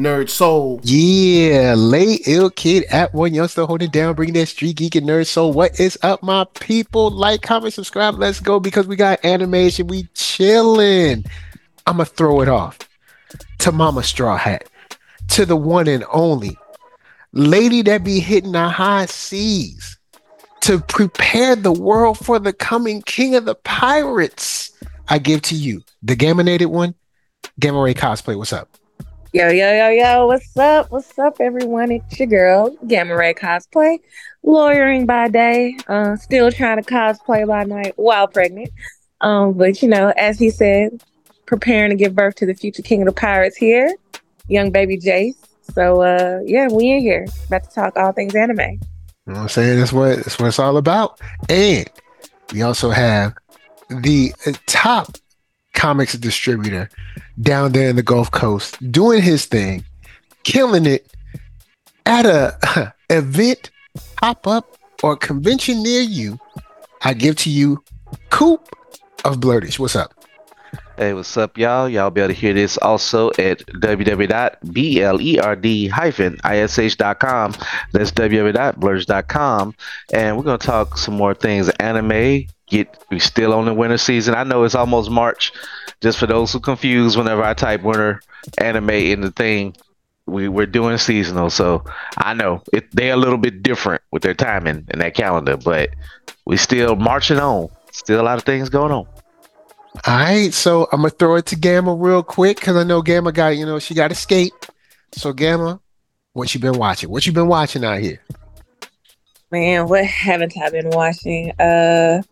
Nerd Soul. Yeah, late ill kid at one youngster holding down, bringing that street geek and nerd soul. What is up, my people? Like, comment, subscribe. Let's go because we got animation. We chilling. I'ma throw it off to Mama Straw Hat, to the one and only lady that be hitting the high seas to prepare the world for the coming king of the pirates. I give to you the gaminated one, Gamma Ray Cosplay. What's up? Yo, yo, yo, yo, what's up? What's up, everyone? It's your girl, Gamma Ray Cosplay, lawyering by day, uh, still trying to cosplay by night while pregnant. Um, but you know, as he said, preparing to give birth to the future king of the pirates here, young baby Jace. So uh yeah, we in here about to talk all things anime. You know I'm saying? That's what that's what it's all about. And we also have the top comics distributor down there in the Gulf Coast doing his thing, killing it at a event, pop up, or convention near you. I give to you Coop of Blerd-ish. What's up? Hey, what's up, y'all? Y'all be able to hear this also at www.blerd-ish.com. That's www.blerd-ish.com. And we're going to talk some more things anime. Get we still on the winter season. I know it's almost March. Just for those who confused, whenever I type winter anime in the thing, we we're doing seasonal. So I know it, they're a little bit different with their timing and that calendar, but we still marching on. Still a lot of things going on. All right, so I'm gonna throw it to Gamma real quick because I know Gamma got you know she got escape. So Gamma, what you been watching? What you been watching out here? Man, what haven't I been watching? Uh,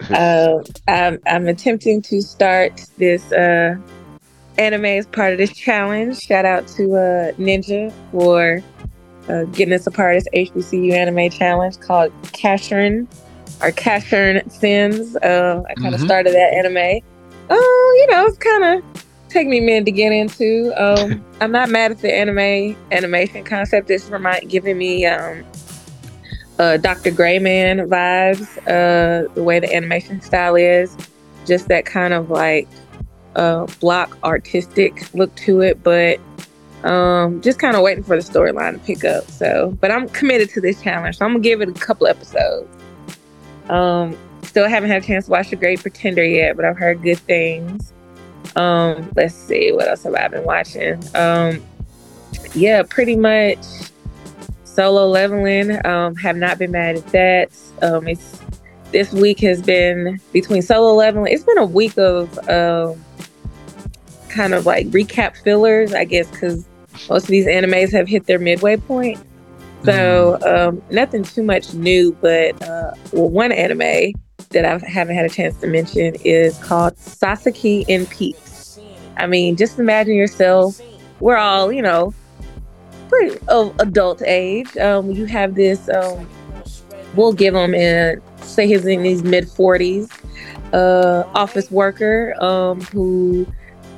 uh, I'm I'm attempting to start this uh anime as part of this challenge. Shout out to uh Ninja for uh, getting us a part of this HBCU anime challenge called Casshern or Casshern Sins. Uh, I kind of Mhm. started that anime. Oh, you know, it's kind of take me a minute to get into. Um, I'm not mad at the anime animation concept. It's remind giving me um, uh, D.Gray-man vibes. Uh, the way the animation style is, just that kind of like uh, block artistic look to it, but um, just kind of waiting for the storyline to pick up. So, but I'm committed to this challenge, so I'm gonna give it a couple episodes. Um, still haven't had a chance to watch The Great Pretender yet, but I've heard good things. Um, let's see what else have I been watching. Um, yeah, pretty much solo leveling. Um, have not been mad at that. Um, it's this week has been between solo leveling. It's been a week of um, kind of like recap fillers, I guess, because most of these animes have hit their midway point. So um, nothing too much new, but uh, well, one anime that I haven't had a chance to mention is called Sasaki and Peeps. I mean, just imagine yourself. We're all, you know, pretty of adult age. Um, you have this. Um, we'll give him in say he's in his mid forties. Uh, office worker um, who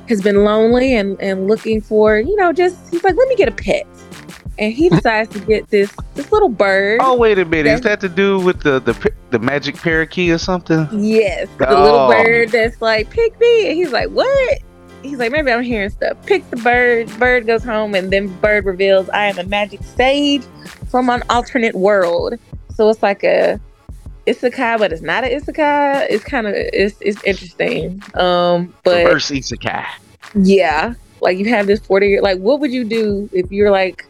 has been lonely and and looking for, you know, just he's like, let me get a pet, and he decides to get this this little bird. Oh, wait a minute. Is that to do with the the, the magic parakeet or something? Yes, the Oh. little bird that's like, pick me. And he's like, what? He's like, maybe I'm hearing stuff. Pick the bird. Bird goes home, and then bird reveals, I am a magic sage from an alternate world. So it's like a isekai, but it's not an isekai. It's kind of it's it's interesting. Um, but Reverse isekai. yeah, like you have this 40 year like what would you do if you're like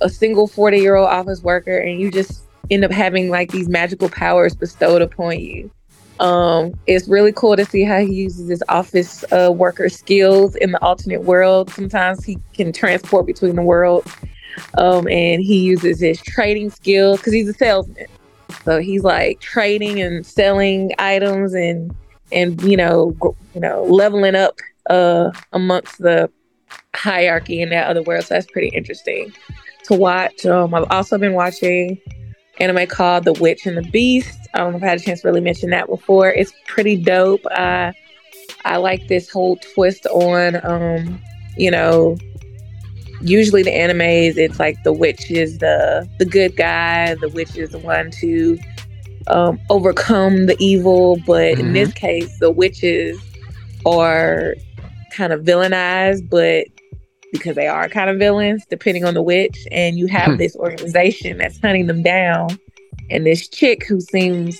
a single 40 year old office worker and you just end up having like these magical powers bestowed upon you? Um, it's really cool to see how he uses his office uh, worker skills in the alternate world. Sometimes he can transport between the worlds, um, and he uses his trading skills because he's a salesman. So he's like trading and selling items and and you know you know leveling up uh amongst the hierarchy in that other world. So that's pretty interesting to watch. Um, I've also been watching anime called The Witch and the Beast. I don't know if I had a chance to really mention that before. It's pretty dope. I I like this whole twist on um, you know, usually the animes it's like the witch is the the good guy, the witch is the one to um, overcome the evil, but in this case the witches are kind of villainized, but because they are kind of villains, depending on the witch. And you have Hmm. this organization that's hunting them down. And this chick who seems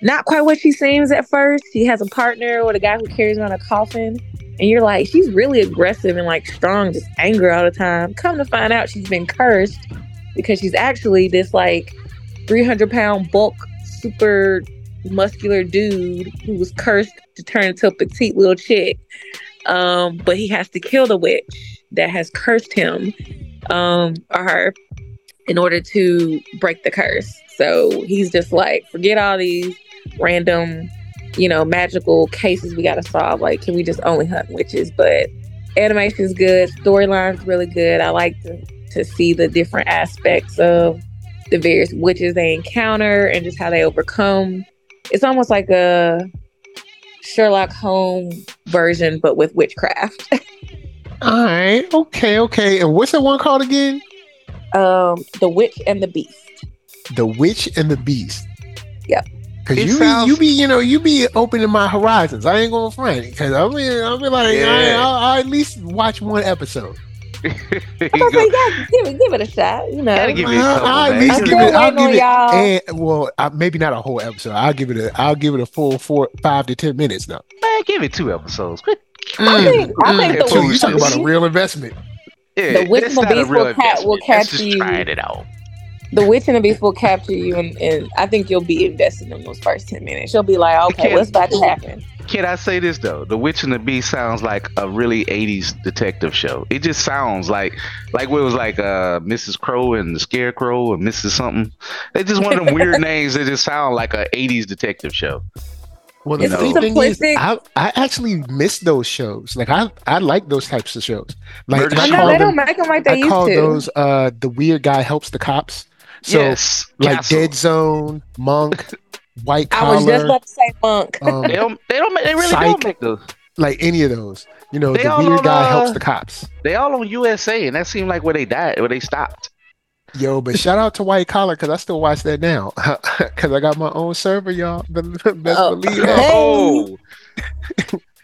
not quite what she seems at first. She has a partner with a guy who carries around a coffin. And you're like, she's really aggressive and like strong, just anger all the time. Come to find out, she's been cursed because she's actually this like 300 pound bulk, super muscular dude who was cursed to turn into a petite little chick. Um, but he has to kill the witch that has cursed him um, or her in order to break the curse. So he's just like, forget all these random, you know, magical cases we got to solve. Like, can we just only hunt witches? But animation's good, storyline's really good. I like to, to see the different aspects of the various witches they encounter and just how they overcome. It's almost like a Sherlock Holmes version, but with witchcraft. All right. Okay. Okay. And what's that one called again? um, the Witch and the Beast. The Witch and the Beast. Yep. Cause It you sounds- be, you be, you know, you be opening my horizons. I ain't gonna front it. Cause I mean, I'll be like, Yeah. I, I'll, I'll at least watch one episode. He I'm go- gonna say, yeah, give it, give it a shot. You know, Gotta give it a I'll, couple, I'll at man. least I'm give it. I'll give it. And well, I, maybe not a whole episode. I'll give it a. I'll give it a full four, five to ten minutes now. Man, give it two episodes. Quit- I think, I think mm. the So you Witch talking about a real investment? Yeah, The Witch and the not a Beast will ca- will investment. That's catch just you. trying it out. the Witch and the Beast will capture you, and, and I think you'll be invested in those first ten minutes. You'll be like, okay, what's about to happen? Can I say this though? The Witch and the Beast sounds like a really '80s detective show. It just sounds like like what it was like uh Mrs. Crow and the Scarecrow and Mrs. Something. They just one of them weird names that just sound like a '80s detective show. Well, the It's funny thing is. I, I actually miss those shows. Like I, I like those types of shows. Like I I know call they them, don't make them like they I used call to. those uh the weird guy helps the cops. So yes, like Castle. Dead Zone, Monk, White collar. I was just about to say Monk. um, They don't. They don't. make- They really Psych. don't make those. like any of those. You know, They the weird on, guy helps uh, the cops. They all on USA, and that seemed like where they died, where they stopped. Yo, but shout out to White Collar because I still watch that now because I got my own server, y'all. Best Oh. believe that. Oh,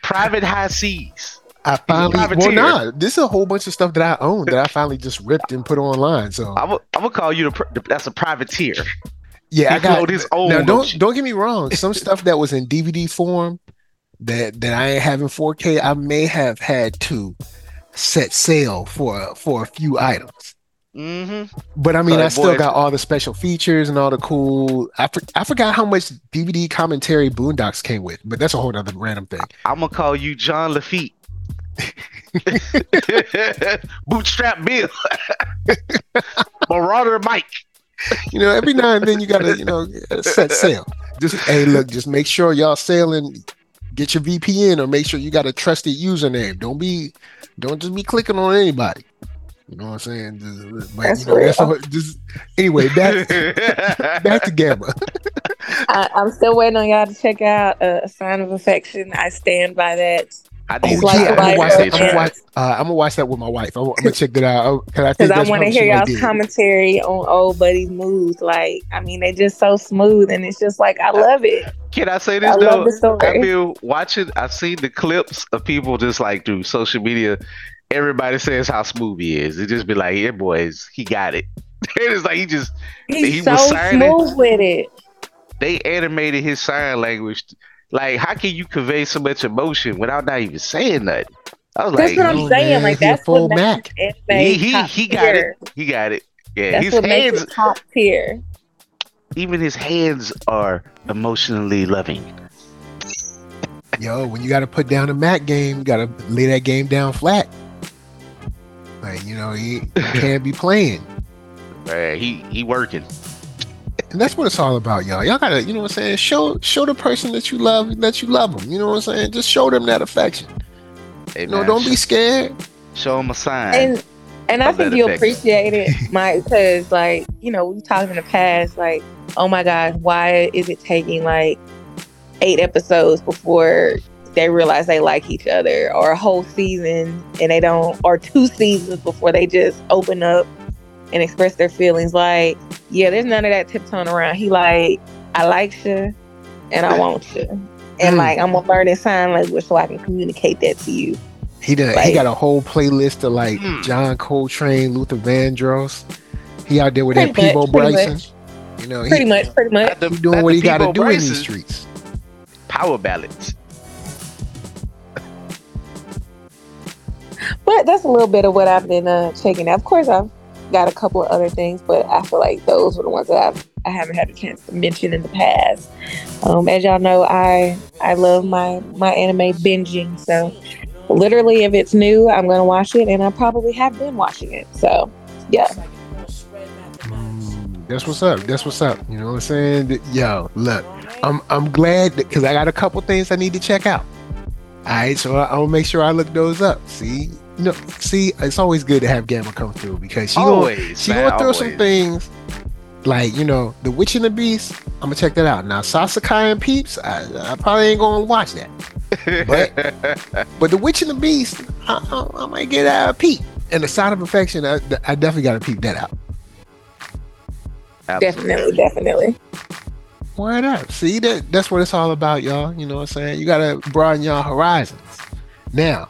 private high seas. I finally, well, privateer. nah, this is a whole bunch of stuff that I own that I finally just ripped and put online. So I'm gonna call you the. pr- That's a privateer. Yeah, he I got his own Now don't don't get me wrong. Some stuff that was in DVD form that that I ain't having 4K, I may have had to set sail for for a few items. Mm-hmm. But I mean, Like, I still boy, got all the special features and all the cool. I, for, I forgot how much DVD commentary Boondocks came with, but that's a whole other random thing. I'm gonna call you John Lafitte. Bootstrap Bill. Marauder Mike. You know, every now and then you gotta, you know, set sail. Just hey, look, just make sure y'all sailing. Get your VPN or make sure you got a trusted username. Don't be, don't just be clicking on anybody. You know what I'm saying? Just, but, That's you know, that's real. all- just anyway. Back back to Gamma. I, I'm still waiting on y'all to check out uh, a sign of affection. I stand by that I Oh need like yeah, I'm gonna watch that. I'm gonna watch. Uh, I'm gonna watch that with my wife. I'm, I'm gonna check that out because I I want to hear y'all's did. commentary on old buddy's moves. Like, I mean, they're just so smooth, and it's just like I love it. Can I say this I though? love the story. I've been watching. I've seen the clips of people just like through social media. Everybody says how smooth he is. It just be like, yeah, boys, he got it. it's like he just He's He so was signing- smooth with it. they animated his sign language. Like, how can you convey so much emotion without not even saying nothing? I was like, That's like, what I'm Oh, saying. man, Like that's full what Mac. makes anime he he, he got tier. it. He got it. Yeah, That's his what makes hands, it top tier. even his hands are emotionally loving. Yo, when you got to put down a Mac game, you got to lay that game down flat. Like you know, he can't be playing, Man, he he working. And that's what it's all about, y'all. Y'all gotta, you know what I'm saying? Show show the person that you love that you love them. You know what I'm saying? Just show them that affection. Hey, No, man, don't be scared. show them a sign. And and I think you'll appreciate it, Mike, because like you know we talked in the past, like oh my gosh, why is it taking like eight episodes before they realize they like each other, or a whole season and they don't, or two seasons before they just open up and express their feelings? Like, yeah, there's none of that tiptoeing around. He like, I like you, and I want you, and Mm. like I'm gonna learn in sign language so I can communicate that to you. He done. he got a whole playlist of like Hmm. John Coltrane, Luther Vandross. He out there with Pretty that Peabo much, pretty Bryson. much. You know, he, Pretty much, pretty much. At the- he doing at what he got to Peabo do in these streets. Power ballads. But that's a little bit of what I've been uh, checking out. Of course, I've got a couple of other things, but I feel like those were the ones that I've, I haven't had a chance to mention in the past. Um, as y'all know, I I love my my anime binging. So literally, if it's new, I'm gonna watch it, and I probably have been watching it. So yeah, Mm, That's what's up. That's what's up. You know what I'm saying? Yo, look, I'm I'm glad because I got a couple things I need to check out. All right, so I'll make sure I look those up. See, you know, see, it's always good to have Gamma come through because she gonna, Always, she man, gonna throw some things like you know, The Witch and the Beast. I'm gonna check that out. Now, Sasaki and Peeps, I, I probably ain't gonna watch that. But but The Witch and the Beast, I, I, I might get out a peep. And The Side of Perfection, I, I definitely got to peep that out. definitely, definitely. Why not? See that that's what it's all about, y'all. You know what I'm saying? You gotta broaden your horizons. Now,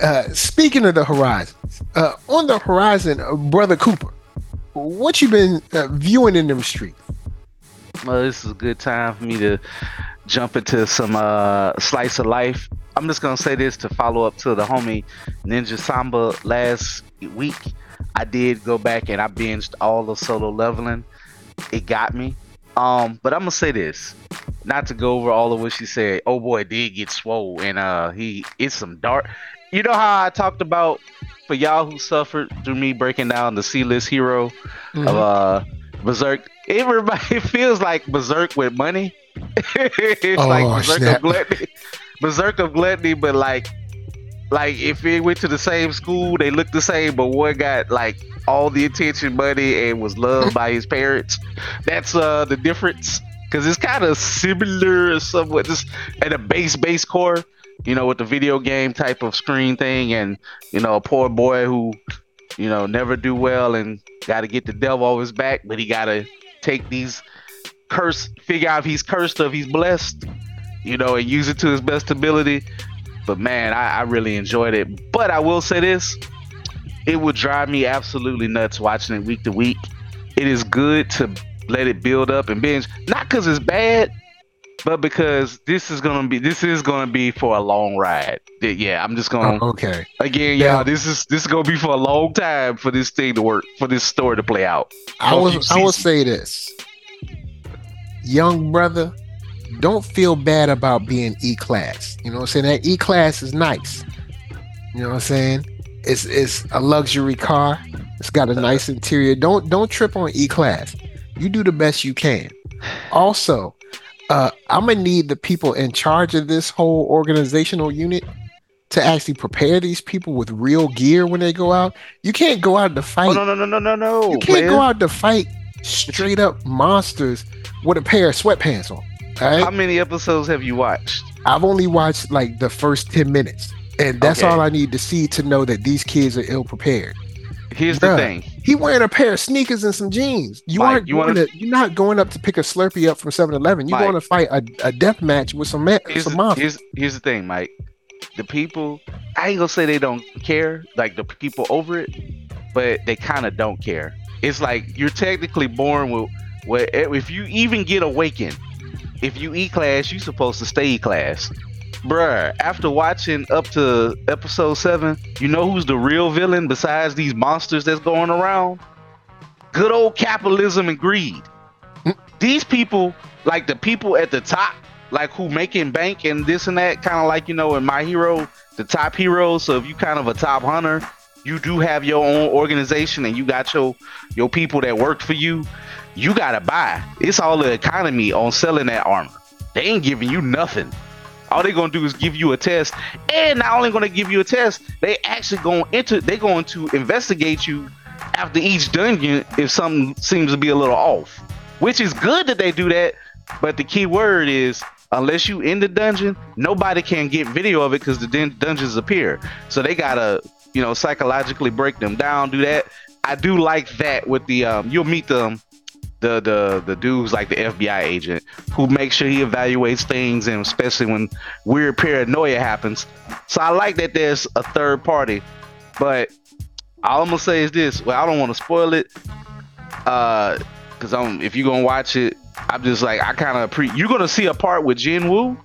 uh speaking of the horizons, uh on the horizon, uh, brother Cooper, what you been uh, viewing in them streets? Well, this is a good time for me to jump into some uh, slice of life. I'm just gonna say this to follow up to the homie Ninja Samba last week. I did go back and I binged all the solo leveling. It got me. Um, but I'm gonna say this, not to go over all of what she said. Oh boy, did get swole, and uh, he it's some dark. You know how I talked about for y'all who suffered through me breaking down the C-list hero Mhm. of uh Berserk. It, it feels like Berserk with money. it's Oh, like Berserk snap. of gluttony. Berserk of gluttony, but like like if it went to the same school, they look the same, but one got like all the attention, money, and was loved by his parents. That's uh the difference. Cause it's kind of similar, somewhat just at a base base core, you know, with the video game type of screen thing, and you know, a poor boy who, you know, never do well and got to get the devil off his back, but he got to take these curse, figure out if he's cursed or if he's blessed, you know, and use it to his best ability. But man, I, I really enjoyed it. But I will say this: it would drive me absolutely nuts watching it week to week. It is good to let it build up and binge, not because it's bad, but because this is gonna be this is gonna be for a long ride. Yeah, I'm just gonna Oh, okay. Again, Yeah. y'all, this is this is gonna be for a long time for this thing to work, for this story to play out. I Don't will I will say this. Young brother, don't feel bad about being E class. You know what I'm saying? That E class is nice. You know what I'm saying? It's it's a luxury car. It's got a nice interior. Don't don't trip on E class. You do the best you can. Also, uh, I'm gonna need the people in charge of this whole organizational unit to actually prepare these people with real gear when they go out. You can't go out to fight Oh no no no no no no! you can't man. go out to fight straight up monsters with a pair of sweatpants on. All right? How many episodes have you watched? I've only watched like the first 10 minutes. And that's Okay. all I need to see to know that these kids are ill prepared. Here's Bruh. the thing. He wearing a pair of sneakers and some jeans. You Mike, aren't you wanna- to, you're not going up to pick a Slurpee up from 7-Eleven. You're Mike. going to fight a, a death match with some ma- Here's some the, here's, here's the thing, Mike. The people, I ain't gonna say they don't care, like the people over it, but they kind of don't care. It's like you're technically born with, what if you even get awakened, if you E class, you supposed to stay E class. Bruh, after watching up to episode seven, you know who's the real villain besides these monsters that's going around? Good old capitalism and greed. Hmm. These people, like the people at the top, like who making bank and this and that, kind of like you know in My Hero, the top heroes. So if you kind of a top hunter, you do have your own organization and you got your your people that work for you. You gotta buy. It's all the economy on selling that armor. They ain't giving you nothing. All they're gonna do is give you a test, and not only gonna give you a test, they actually gonna enter. They're going to investigate you after each dungeon if something seems to be a little off. Which is good that they do that, but the key word is unless you in the dungeon, nobody can get video of it because the dun- dungeons appear. So they gotta, you know, psychologically break them down, do that. I do like that with the um you'll meet them the the the dude's like the FBI agent who makes sure he evaluates things and especially when weird paranoia happens. So I like that there's a third party, but all I'm gonna say is this. Well, I don't want to spoil it, uh, because I'm if you're gonna watch it, I'm just like I kind of pre. You're gonna see a part with Jin Woo,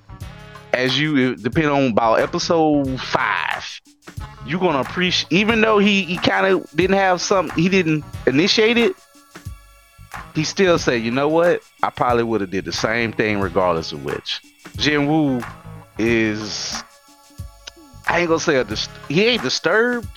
as you depend on about episode five. You're gonna appreciate, even though he he kind of didn't have some, he didn't initiate it he still said, you know what? I probably would have did the same thing regardless of which. Jin Woo is I ain't gonna say a dist- he ain't disturbed,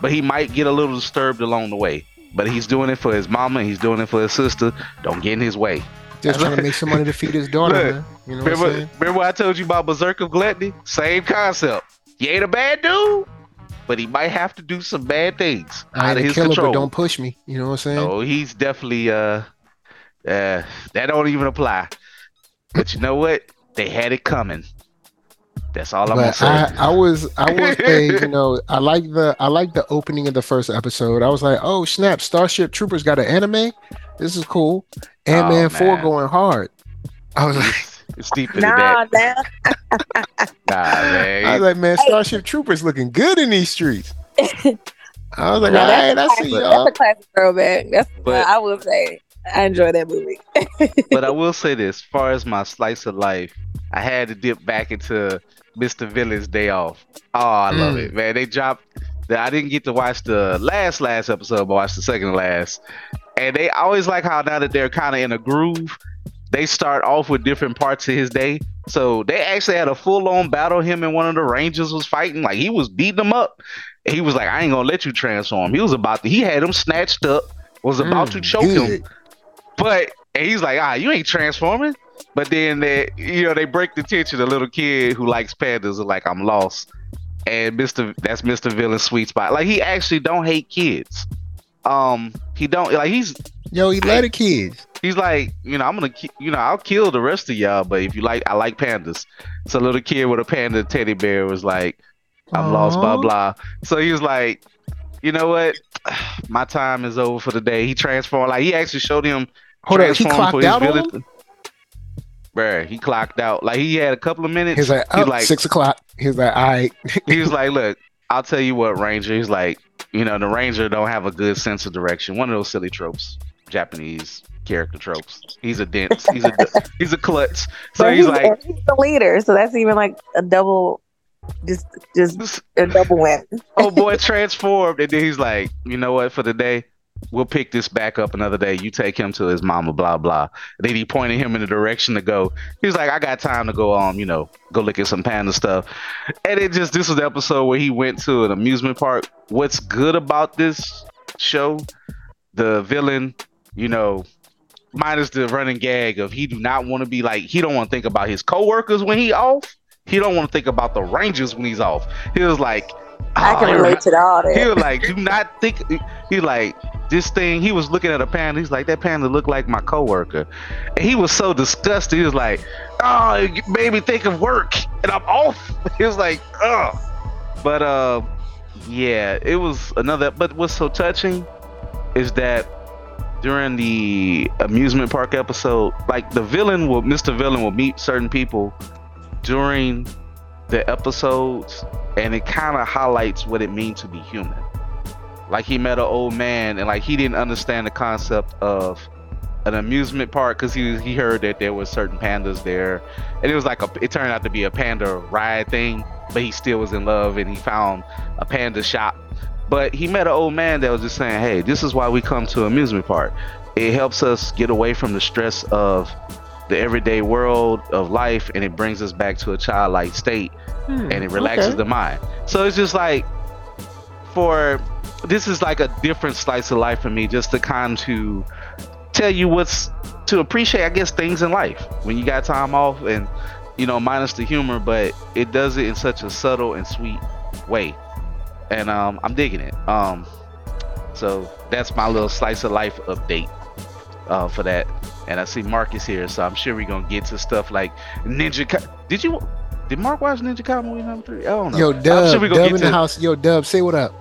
but he might get a little disturbed along the way. But he's doing it for his mama, he's doing it for his sister. Don't get in his way. Just trying to make some money to feed his daughter, Look, man. You know what I'm Remember, saying? remember what I told you about Berserk of Gluttony? Same concept. He ain't a bad dude, but he might have to do some bad things I out of his killer, control. but don't push me. You know what I'm saying? Oh, he's definitely uh, uh, that don't even apply. But you know what? They had it coming. That's all I'm gonna say. I, I was I was saying, you know, I like the I like the opening of the first episode. I was like, oh snap, Starship Troopers got an anime. This is cool. Ant Man four going hard. I was like, it's, it's deeper than Nah, that. nah. Nah, I was like, man, Starship Troopers looking good in these streets. I was like, No, all that's, right, see classic, y'all. that's a classic throwback. That's But- I will say. I enjoy that movie. but I will say this: as far as my slice of life, I had to dip back into Mr. Villain's Day Off. Oh, I love Mm. it, man. They dropped. The, I didn't get to watch the last last episode, but I watched the second to last. And they always like how now that they're kind of in a groove, they start off with different parts of his day. So they actually had a full on battle. Him and one of the Rangers was fighting. Like he was beating them up. He was like, "I ain't gonna let you transform." He was about to. He had him snatched up. Was about to Mm, choke him. But and he's like, ah, you ain't transforming. But then they, you know, they break the tension. The little kid who likes pandas is like, I'm lost. And Mr. That's Mr. Villain's sweet spot. Like he actually don't hate kids. Um, he don't like he's Yo, he let the kids. He's like, you know, I'm gonna, ki- you know, I'll kill the rest of y'all, but if you like, I like pandas. So little kid with a panda teddy bear was like, I'm lost, blah blah. So he was like, you know what, my time is over for the day. He transformed, like he actually showed him Hold on, he clocked his out on village. him? Bruh, he clocked out. Like he had a couple of minutes. He's like, He's oh, like- six o'clock. He's like, all right. he was like, "Look, I'll tell you what, Ranger." He's like, you know, the Ranger don't have a good sense of direction. One of those silly tropes, Japanese character tropes. He's a dense. He's a he's a klutz. So But he's like, he's the leader, so that's even like a double, just just a double win. oh boy, transformed, and then he's like, you know what? For the day, we'll pick this back up another day. You take him to his mama, blah blah. then he pointed him in the direction to go. He's like, I got time to go um, you know, go look at some panda stuff. And it just this was the episode where he went to an amusement park. What's good about this show? The villain, you know, minus the running gag of he do not want to be like he don't want to think about his coworkers when he off. He don't want to think about the Rangers when he's off. He was like, I "Oh, can it relate to all that. he was like, do not think. He like this thing. He was looking at a panda. He's like, that panda looked like my coworker, and he was so disgusted. He was like, oh, it made me think of work, and I'm off. He was like, oh, but uh, yeah, it was another. But what's so touching is that during the amusement park episode, like the villain will, Mr. Villain will meet certain people during the episodes and it kind of highlights what it means to be human. Like he met an old man and like he didn't understand the concept of an amusement park because he he heard that there was certain pandas there, and it was like a it turned out to be a panda ride thing, but he still was in love and he found a panda shop. But he met an old man that was just saying, "Hey, this is why we come to amusement park. It helps us get away from the stress of the everyday world of life, and it brings us back to a childlike state." Hmm, and it relaxes okay. the mind. So it's just like for this is like a different slice of life for me, just to kind to tell you what's to appreciate, I guess, things in life when you got time off and you know, minus the humor, but it does it in such a subtle and sweet way, and um, I'm digging it. Um, so that's my little slice of life update uh, for that. And I see Marcus here, so I'm sure we're gonna get to stuff like Ninja. Ka- Did you? Did Mark watch Ninja Kamui movie number three? I don't know. Yo, I'm Dub, sure we gonna Dub get in the house. Yo, Dub, say what up.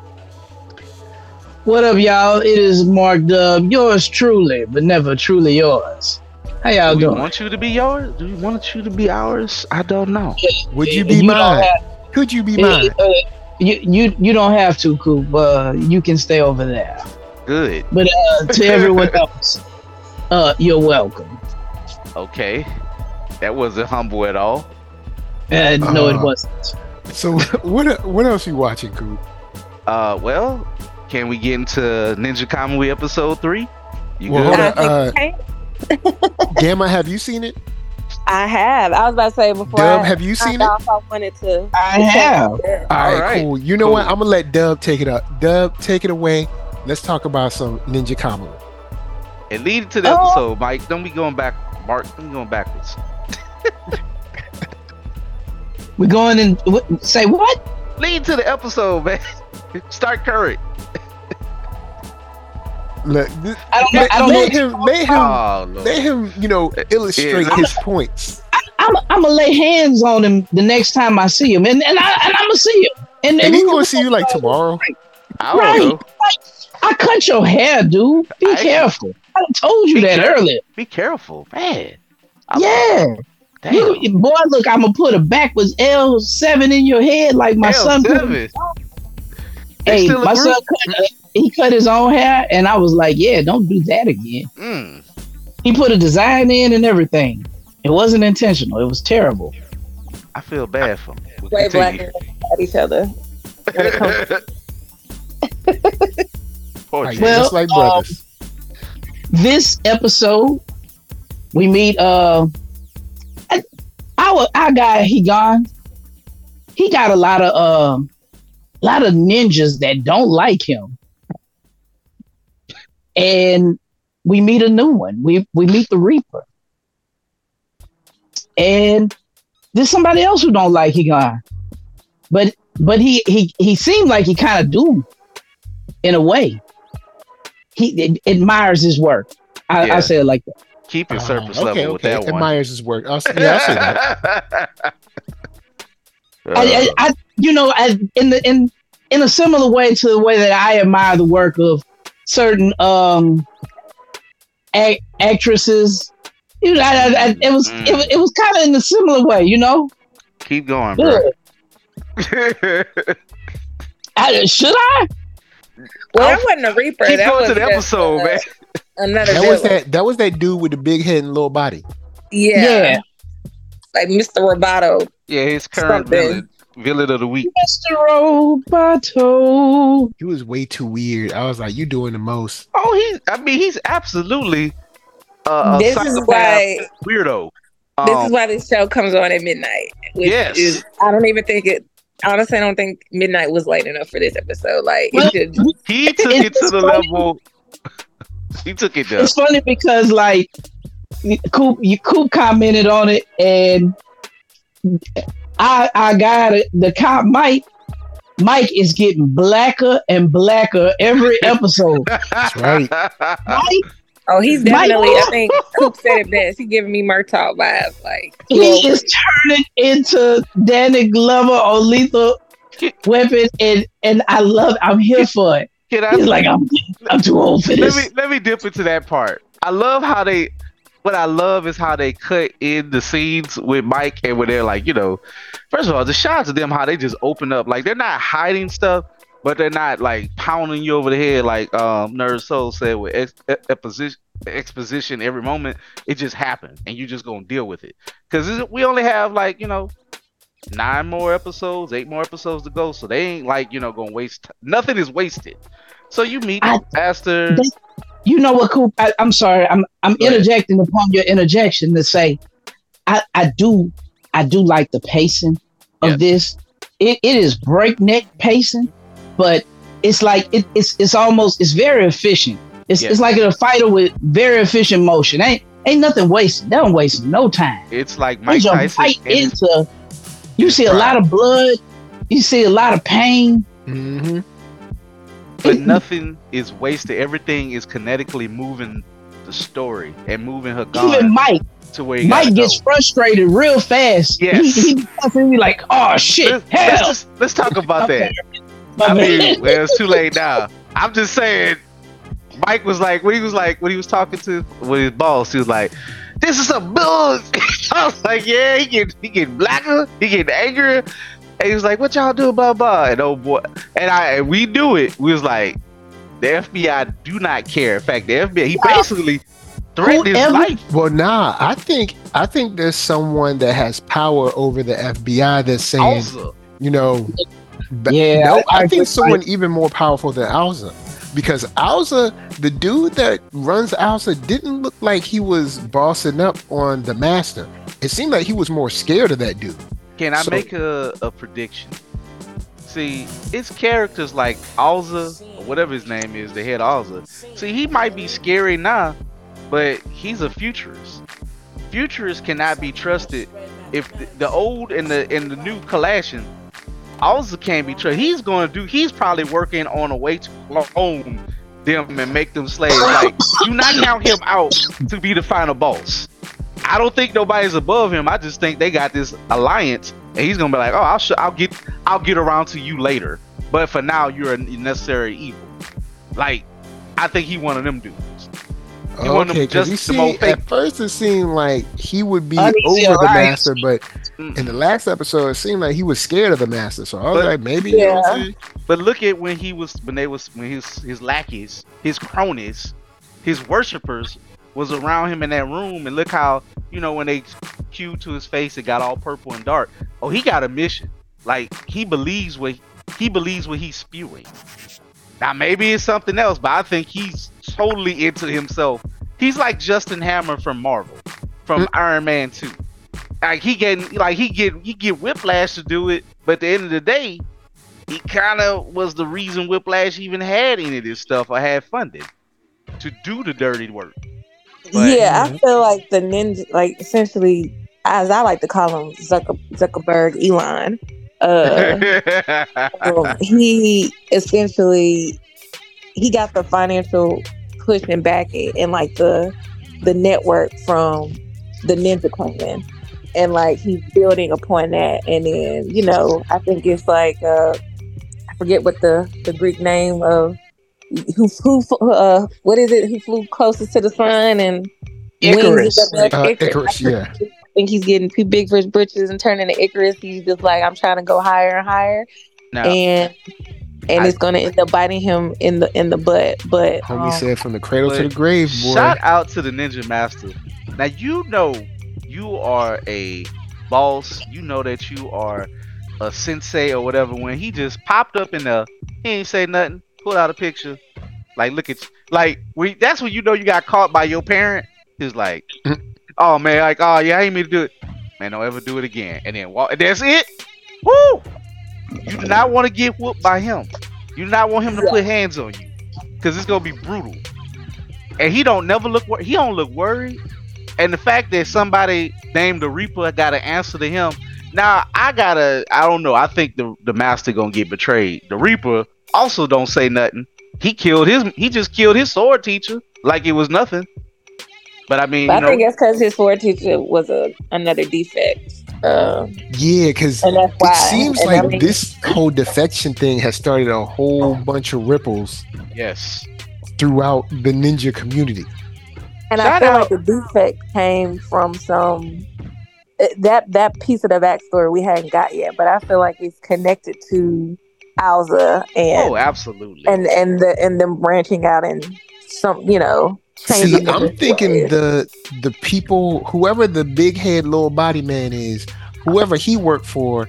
What up, y'all? It is Mark Dub, yours truly, but never truly yours. How y'all Do we doing? want you to be yours? Do we want you to be ours? I don't know. Would you be don't mine? have- Could you be mine? You, you you don't have to, Coop. Uh, you can stay over there. Good. But uh, to everyone else, uh, you're welcome. Okay. That wasn't humble at all. Uh, no, it Uh, wasn't. So what what else you watching, Coop? Uh, well, can we get into Ninja Kamui episode three? You Well, good? hold uh, Gamma, have you seen it? I have. I was about to say before. Dub, I have you signed seen it? off, I wanted to. I have. All All right, right, cool. You know cool. what? I'm gonna let Dub take it up. Dub, take it away. Let's talk about some Ninja Kamui. And lead it to the Oh. episode, Mike. Don't be going back, Mark. Don't be going backwards. We're going and What, say what? Lead to the episode, man. Start current. Look, I don't let, I don't know. him, let him, Oh, Lord. let him, you know, illustrate Yeah. his points. I'm, I'm gonna lay hands on him the next time I see him, and and, I, and I'm gonna see him. And, And we he gonna see you like tomorrow. I don't right. know. I cut your hair, dude. Be I- careful. I told you that careful. earlier. Be careful, man. I- Yeah. Damn. You, boy, look, I'm gonna put a backwards L seven in your head like my son. put- L7. They Hey, my agree? son cut, he cut his own hair, and I was like, "Yeah, don't do that again." Mm. He put a design in and everything. It wasn't intentional. It was terrible. I feel bad for him. But Way black at each other. when it comes Poor Well, just like um, brothers. This episode, we meet uh our our guy. He gone. He got a lot of um, a lot of ninjas that don't like him, and we meet a new one. We we meet the Reaper, and there's somebody else who don't like he gone, but but he he he seemed like he kind of do, in a way. He admires his work. I, Yeah. I say it like that. Keep your Uh, surface okay, level with okay. that one. Admires his work. I'll, say- yeah, I'll say that. I, I, I you know, I, in the in in a similar way to the way that I admire the work of certain um act, actresses. You know, I, I, I, it was it, was- it was kind of in a similar way. You know, Keep going, bro. Yeah. I, should I? Well, that wasn't a Reaper. Keep that going was to the episode, uh, man. Another That was that. That was that dude with the big head and little body. Yeah. Yeah. Like Mr. Roboto. Yeah, his current Something. villain, villain of the week. Mr. Roboto. He was way too weird. I was like, "You doing the most." Oh, he's. I mean, he's absolutely uh, a this is why weirdo. this Um, is why this show comes on at midnight. Which Yes. is I don't even think it honestly I don't think midnight was late enough for this episode. Like Well, should he took it to the funny. level. He took it there. It's funny because like Coop, you Coop commented on it, and I I got it. The cop Mike. Mike is getting blacker and blacker every episode. That's right. Mike, Oh, he's Mike- definitely I think Coop said it best. He giving me Murtaugh vibes. Like he is turning into Danny Glover or Lethal Weapon, and and I love. I'm here for it. Can I He's like, I'm I'm too old for let this. me let me dip into that part. I love how they. What I love is how they cut in the scenes with Mike and when they're like, you know, first of all, the shots of them how they just open up, like they're not hiding stuff, but they're not like pounding you over the head like um Nerd Soul said with ex- exposition exposition every moment. It just happened, and you just gonna deal with it because we only have like you know nine more episodes, eight more episodes to go, so they ain't like you know gonna waste. Nothing is wasted. So you meet I- Master. You know what, Coop? I, I'm sorry. I'm I'm Go ahead. interjecting upon your interjection to say, I I do I do like the pacing of this. It it is breakneck pacing, but it's like it, it's it's almost it's very efficient. It's it's like a fighter with very efficient motion. Ain't ain't nothing wasted. They don't waste no time. It's like Mike Tyson. right into. You see a lot of blood. You see a lot of pain. hmm but nothing is wasted. Everything is kinetically moving the story and moving her Even Mike, to where Mike gets go. frustrated real fast. Yes. He, he like, oh shit, Let's, let's, hell. just- let's talk about that. I mean, well, it's too late now. I'm just saying. Mike was like when he was like when he was talking to with his boss, he was like, "This is a bull." I was like, "Yeah, he get he get blacker, he get angrier." And he was like, "What y'all do?" Blah blah. And oh boy, and I and we do it. We was like, the FBI do not care. In fact, the FBI he basically threatened his Whoever- life. Well, nah, I think I think there's someone that has power over the FBI that's saying, Also, you know, Yeah, no, I- I, I think agree. someone even more powerful than Alza. Because Alza, the dude that runs Alza, didn't look like he was bossing up on the master. It seemed like he was more scared of that dude. Can I So- make a, a prediction? See, it's characters like Alza, or whatever his name is, the head Alza. See, he might be scary now, but he's a futurist. Futurists cannot be trusted. If the, the old and the and the new clashing, Alza can't be trusted. He's going to do. He's probably working on a way to clone them and make them slaves. Like, do not count him out to be the final boss. I don't think nobody's above him. I just think they got this alliance, and he's gonna be like, "Oh, I'll sh- I'll get I'll get around to you later." But for now, you're a necessary evil. Like, I think he one of them dudes. He one them Okay, because just you see, fake- at first it seemed like he would be Uneasy over the alliance. master, but in the last episode, it seemed like he was scared of the master. So I was But- like, maybe. You know what I'm But look at when he was when they was when his his lackeys, his cronies, his worshippers was around him in that room, and look how you know when they cued to his face, it got all purple and dark. Oh, he got a mission. Like he believes what he believes what he's spewing. Now maybe it's something else, but I think he's totally into himself. He's like Justin Hammer from Marvel, from mm. Iron Man Two. Like he getting like he get he get Whiplash to do it, but at the end of the day, he kind of was the reason Whiplash even had any of this stuff or had funded to do the dirty work. But- yeah, I feel like the ninja, like essentially, as I like to call him, Zucker, Zuckerberg, Elon. Uh, um, he essentially he got the financial push and backing and like the the network from the Ninja Clan, and like he's building upon that. And then you know, I think it's like uh, I forget what the the Greek name of who who uh what is it? Who flew closest to the sun and Icarus. wings Uh, Icarus. Icarus, yeah. I think he's getting too big for his britches and turning to Icarus. He's just like, I'm trying to go higher and higher, now, and and I- it's gonna end up biting him in the in the butt. But Homie um, said from the cradle to the grave, boy. shout out to the Ninja Master. Now you know you are a boss. You know that you are a sensei or whatever. When he just popped up in the, he ain't say nothing. Pulled out a picture. Like look at you. Like we. That's when you know you got caught by your parent. He's like, oh man, like oh yeah, I ain't mean to do it. Man, don't ever do it again. And then walk. And that's it. Woo! You do not want to get whooped by him. You do not want him to put hands on you, cause it's gonna be brutal. And he don't never look. He don't look worried. And the fact that somebody named the Reaper got an answer to him. Now I gotta. I don't know. I think the the master gonna get betrayed. The Reaper also don't say nothing. He killed his. He just killed his sword teacher like it was nothing. But I mean, but I know, think that's because his sword teacher was a another defect, um, Yeah, because and that's why. it seems and like I mean, this whole defection thing has started a whole bunch of ripples yes. throughout the ninja community. And Shout I feel out- like the defect came from some that that piece of the backstory we hadn't got yet, but I feel like it's connected to Alza and Oh, absolutely. and and the and them branching out and some you know. See, I'm thinking ways. the the people, whoever the big head little body man is, whoever he worked for,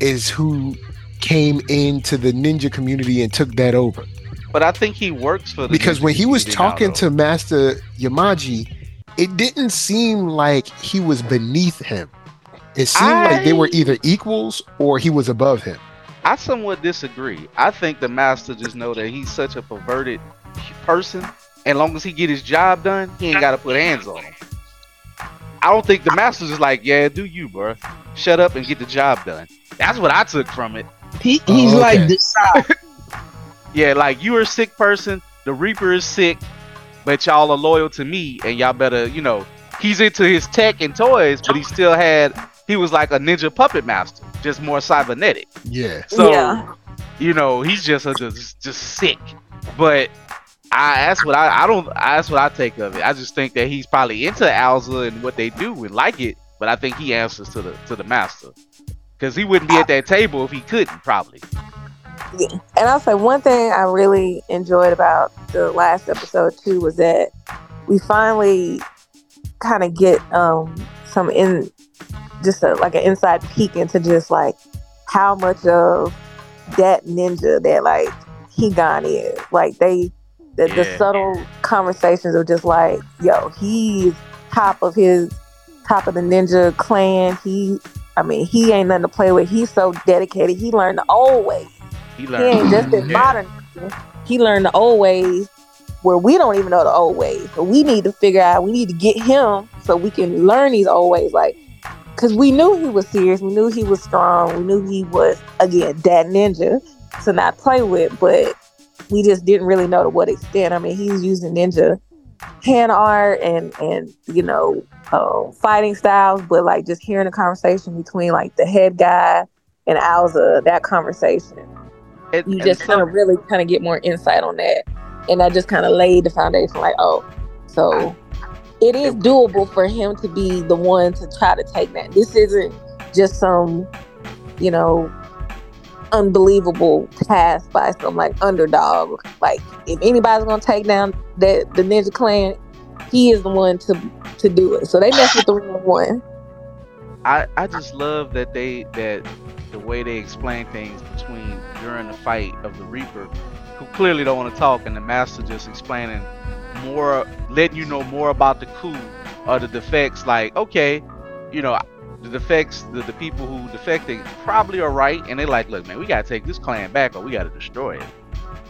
is who came into the ninja community and took that over. but I think he works for the Because ninja when he was community now, talking to Master Yamaji, it didn't seem like he was beneath him. It seemed like they were either equals or he was above him. I somewhat disagree. I think the master just know that he's such a perverted person. And long as he get his job done, he ain't got to put hands on him. I don't think the master's just like, yeah, do you, bro. Shut up and get the job done. That's what I took from it. He, oh, he's Oh, like okay. decide. Yeah, like you are a sick person, the Reaper is sick, but y'all are loyal to me, and y'all better, you know, he's into his tech and toys, but he still had, he was like a ninja puppet master, just more cybernetic. Yeah. So, Yeah. you know, he's just a, just, just sick. but I that's what I I don't that's what I take of it. I just think that he's probably into Alza and what they do and like it, but I think he answers to the to the master because he wouldn't be at that table if he couldn't probably. And I'll say one thing I really enjoyed about the last episode too was that we finally kind of get um some in just a, like an inside peek into just like how much of that ninja that like Higan is. Like they the, the subtle conversations of just like, yo, he's top of his top of the ninja clan. He I mean, he ain't nothing to play with. He's so dedicated. He learned the old ways. He He learned. ain't just in Yeah. modern. He learned the old ways where we don't even know the old ways. So we need to figure out. We need to get him so we can learn these old ways. Like, cause we knew he was serious. We knew he was strong. We knew he was again that ninja to not play with. But we just didn't really know to what extent. I mean, he's using ninja hand art and and you know uh, fighting styles, but like just hearing the conversation between like the head guy and Alza, that conversation And- you just kind of really kind of get more insight on that and that just kind of laid the foundation like oh so it is doable for him to be the one to try to take that. This isn't just some you know unbelievable task by some like underdog. Like if anybody's gonna take down that the ninja clan he is the one to to do it. So they mess with the wrong one. I, I just love that they that the way they explain things between during the fight of the Reaper, who clearly don't want to talk, and the Master just explaining more, letting you know more about the coup or the defects. Like, okay, you know, the defects, the, the people who defected probably are right, and they like, look, man, we gotta take this clan back or we gotta destroy it.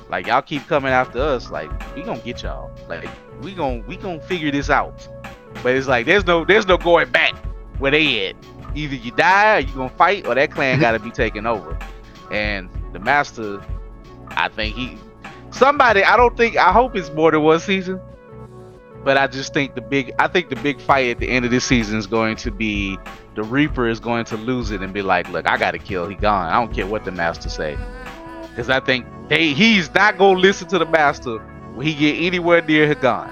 Like y'all keep coming after us, like we gonna get y'all. Like we gonna we gonna figure this out. But it's like there's no there's no going back where they at. Either you die or you gonna fight or that clan gotta be taken over. And the master, I think he somebody I don't think I hope it's more than one season. But I just think the big I think the big fight at the end of this season is going to be the Reaper is going to lose it and be like, look, I gotta kill, he gone. I don't care what the master say. Cause I think they he's not gonna listen to the master when he get anywhere near Higan.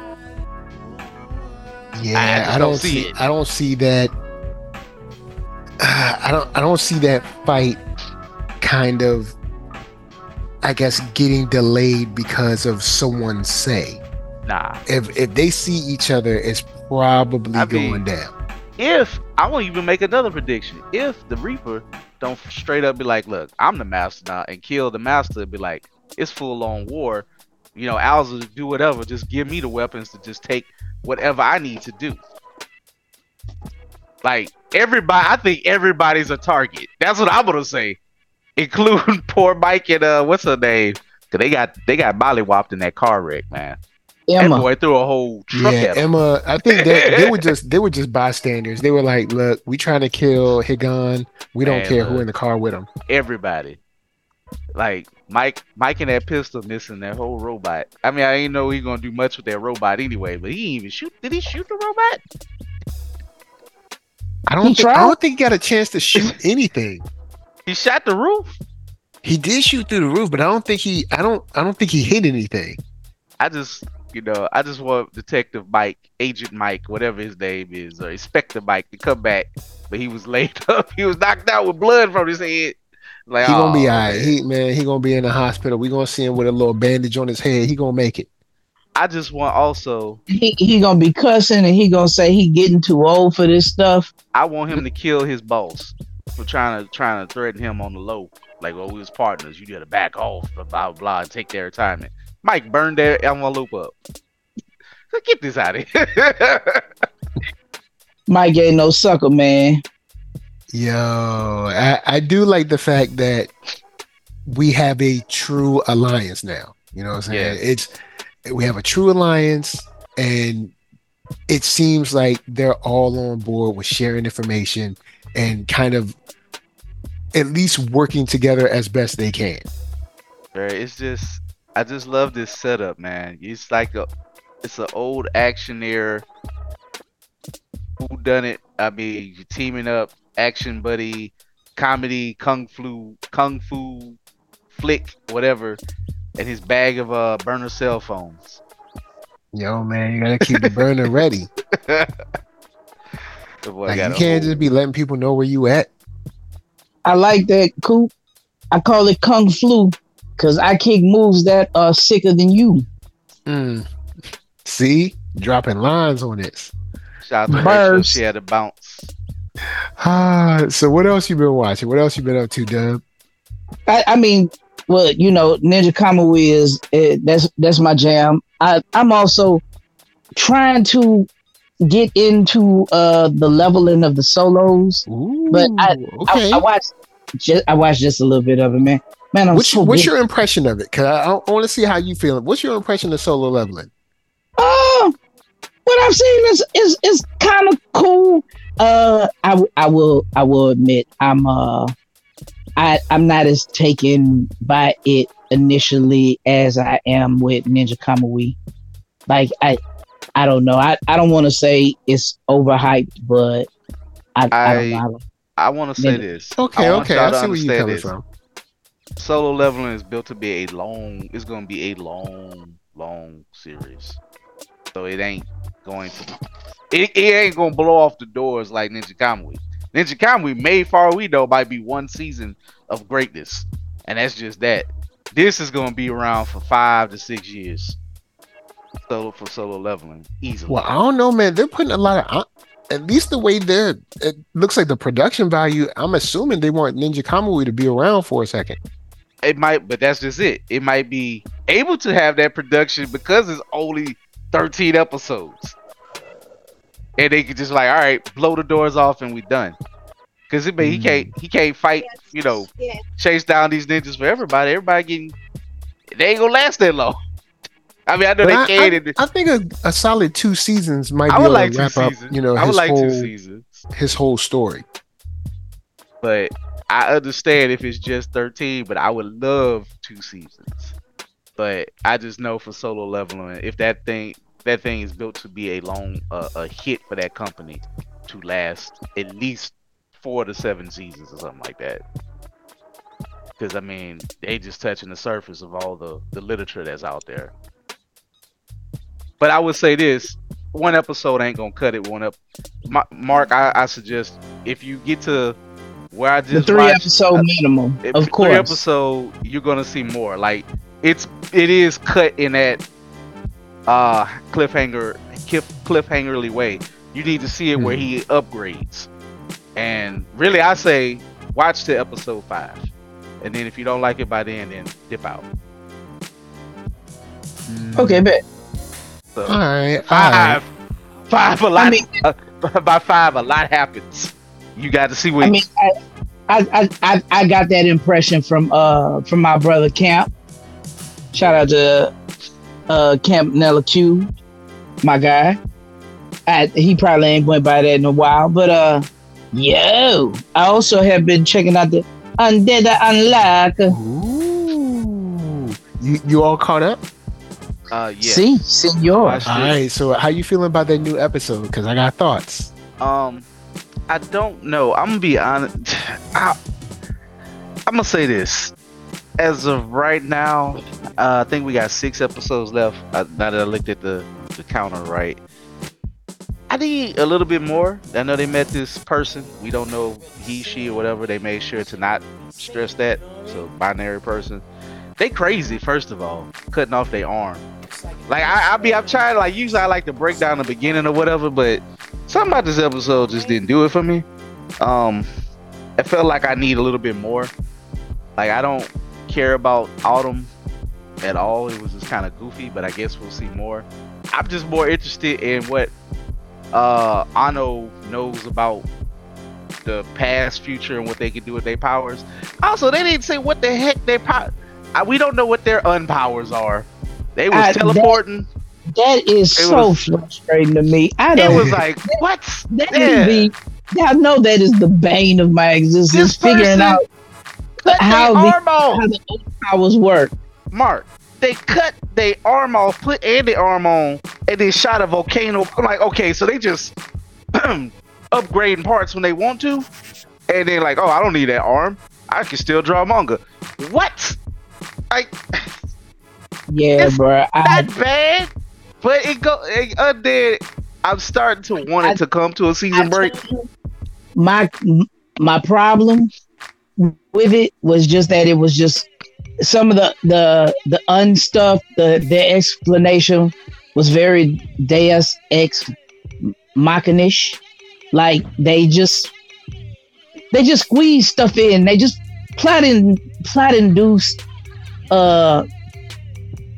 Yeah, just I, don't don't see see. it. I don't see that. I don't. I don't see that fight kind of. I guess getting delayed because of someone's say. Nah. If if they see each other, it's probably I mean- going down. if I won't even make another prediction. If the Reaper don't straight up be like, look, I'm the master now, and kill the master, be like, it's full on war. You know, Alza do whatever. Just give me the weapons to just take whatever I need to do. Like everybody, I think everybody's a target. That's what I'm gonna say, including poor Mike and uh, what's her name? Cause they got they got mollywopped in that car wreck, man. That Emma. boy threw a whole truck Yeah, at him. Emma. I think they, they were just they were just bystanders. They were like, "Look, we trying to kill Higan. We don't Man, care who in the car with him." everybody. Like Mike, Mike and that pistol missing that whole robot. I mean, I ain't know he gonna do much with that robot anyway. But he didn't even shoot. Did he shoot the robot? I don't. He Think, I don't think he got a chance to shoot anything. He shot the roof. He did shoot through the roof, but I don't think he. I don't. I don't think he hit anything. I just, you know, I just want Detective Mike, Agent Mike, whatever his name is, or Inspector Mike, to come back. But he was laid up. He was knocked out with blood from his head. Like, He gonna be oh, "Aw, alright. man." He man, he gonna be in the hospital. We gonna see him with a little bandage on his head. He gonna make it. I just want also, He he gonna be cussing and he gonna say he getting too old for this stuff. I want him to kill his boss for trying to trying to threaten him on the low. Like, well, we was partners. You gotta back off, blah blah blah, and take their retirement. Mike burned their envelope up. So get this out of here. Mike ain't no sucker, man. Yo, I, I do like the fact that we have a true alliance now. You know what I'm saying? Yes. It's we have a true alliance and it seems like they're all on board with sharing information and kind of at least working together as best they can. It's just I just love this setup, man. It's like a it's an old actioneer who done it. I mean, you're teaming up, action buddy, comedy, kung fu, kung fu flick, whatever. and his bag of uh burner cell phones. Yo, man, you gotta keep the burner ready. The boy Like, got you can't just be letting people know where you at. I like that, Coop. I call it Kung Flu because I kick moves that are sicker than you. Mm. See, dropping lines on this. shout out to Rachel. She had a bounce. Ah, so what else you been watching? What else you been up to, Dub? I, I mean, well, you know, Ninja Kamui is eh, that's that's my jam. I I'm also trying to get into uh the leveling of the solos. Ooh, But I- okay. I, I watched just I watched just a little bit of it, man. Man, I'm what's so what's your impression of it? Cause I, I want to see how you feeling. What's your impression of solo leveling? Uh, what I've seen is is is kind of cool. Uh, I will I will admit I'm uh I I'm not as taken by it initially as I am with Ninja Kamui. Like I I don't know. I, I don't want to say it's overhyped, but I I, don't I- I want to say this. Okay, I okay, I see where you're coming this. from. Solo leveling is built to be a long. It's going to be a long, long series. So it ain't going to. It, it ain't going to blow off the doors like Ninja Kamui. Ninja Kamui, made far we know, might be one season of greatness, and that's just that. This is going to be around for five to six years. Solo for solo leveling, easily. Well, I don't know, man. They're putting a lot of. uh, At least the way they're, it looks like the production value. I'm assuming they want Ninja Kamui to be around for a second. it might, but that's just it. It might be able to have that production because it's only 13 episodes. And they could just like, all right, blow the doors off and we done. Cause it, but he Mm. can't, he can't fight, you know, chase down these ninjas for everybody. Everybody getting, they ain't gonna last that long. I mean, I know But they I, can. I- I think a, a solid two seasons might I be would able like to wrap up, you know, I would his like whole two seasons, his whole story. but I understand if it's just 13. But I would love two seasons. But I just know for solo leveling, if that thing that thing is built to be a long uh, a hit for that company to last at least four to seven seasons or something like that. Because I mean, they just touching the surface of all the the literature that's out there. But I would say this: one episode ain't gonna cut it. One up, Ma- Mark. I, I suggest if you get to where I just The three watched, episode uh, minimum, if of three course. episode, you're gonna see more. Like it's it is cut in that uh cliffhanger cliff, cliffhangerly way. You need to see it where he upgrades. And really, I say watch to episode five, and then if you don't like it by then, then dip out. Okay, bet. So All right, all right. five, five a lot. I mean, uh, by five, a lot happens. You got to see what. I mean, I, I, I, I, I got that impression from uh from my brother Camp. Shout out to uh Camp Nella Q, my guy. I, he probably ain't went by that in a while, but uh, yo, I also have been checking out the Undead Unluck. Ooh, you you all caught up? Uh, yeah. See, senor. Watch All this. right. So how you feeling about that new episode? Because I got thoughts. Um, I don't know. I'm gonna be honest. I, I'm gonna say this. As of right now, uh, I think we got six episodes left. Uh, now that I looked at the the counter, right? I need a little bit more. I know they met this person. We don't know he, she, or whatever. They made sure to not stress that. So binary person. They crazy. First of all, cutting off their arm. Like I, I be, I'm trying. Like usually, I like to break down the beginning or whatever, but something about this episode just didn't do it for me. Um, it felt like I need a little bit more. Like I don't care about Autumn at all. It was just kind of goofy, but I guess we'll see more. I'm just more interested in what uh Ano knows about the past, future, and what they can do with their powers. Also, they didn't say what the heck their power. We don't know what their unpowers are. They was that- teleporting. That is It so was- frustrating to me. I It don't. was like what? that Yeah. Yeah, I know that is the bane of my existence. This figuring out how the- how the powers work. Mark, they cut their arm off, put Andy arm on, and then shot a volcano. I'm like, okay, so they just upgrading parts when they want to, and then like, oh, I don't need that arm. I can still draw manga. What? Like, Yeah, It's bro. I, not bad, but it go it, undead. I'm starting to want it to come to a season break. my my problem with it was just that it was just some of the the the unstuff the the explanation was very deus ex machinish like they just they just squeeze stuff in they just plot in plot induced uh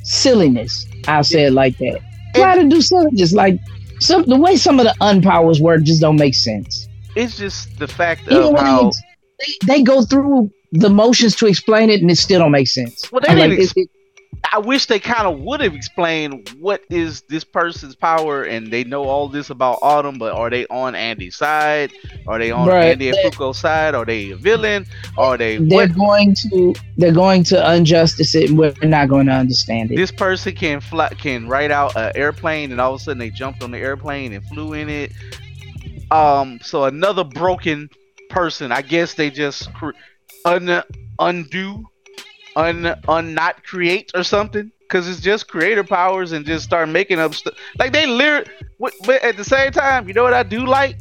silliness i'll say it like that. Plot induced silliness like some the way some of the unpowers work just don't make sense. It's just the fact even of how they, they go through the motions to explain it and it still don't make sense. Well, they didn't like, ex- it- it- I wish they kind of would have explained what is this person's power, and they know all this about Autumn, but are they on Andy's side? Are they on Right. Andy and Fuko's side? Are they a villain? Are they they're what? going to they're going to unjustice it and we're not going to understand it. This person can fly, can write out an airplane, and all of a sudden they jumped on the airplane and flew in it. Um, so another broken person. I guess they just cr- un undo, un un not create or something. Cause it's just creator powers and just start making up stuff. Like they literally, but at the same time, you know what I do like?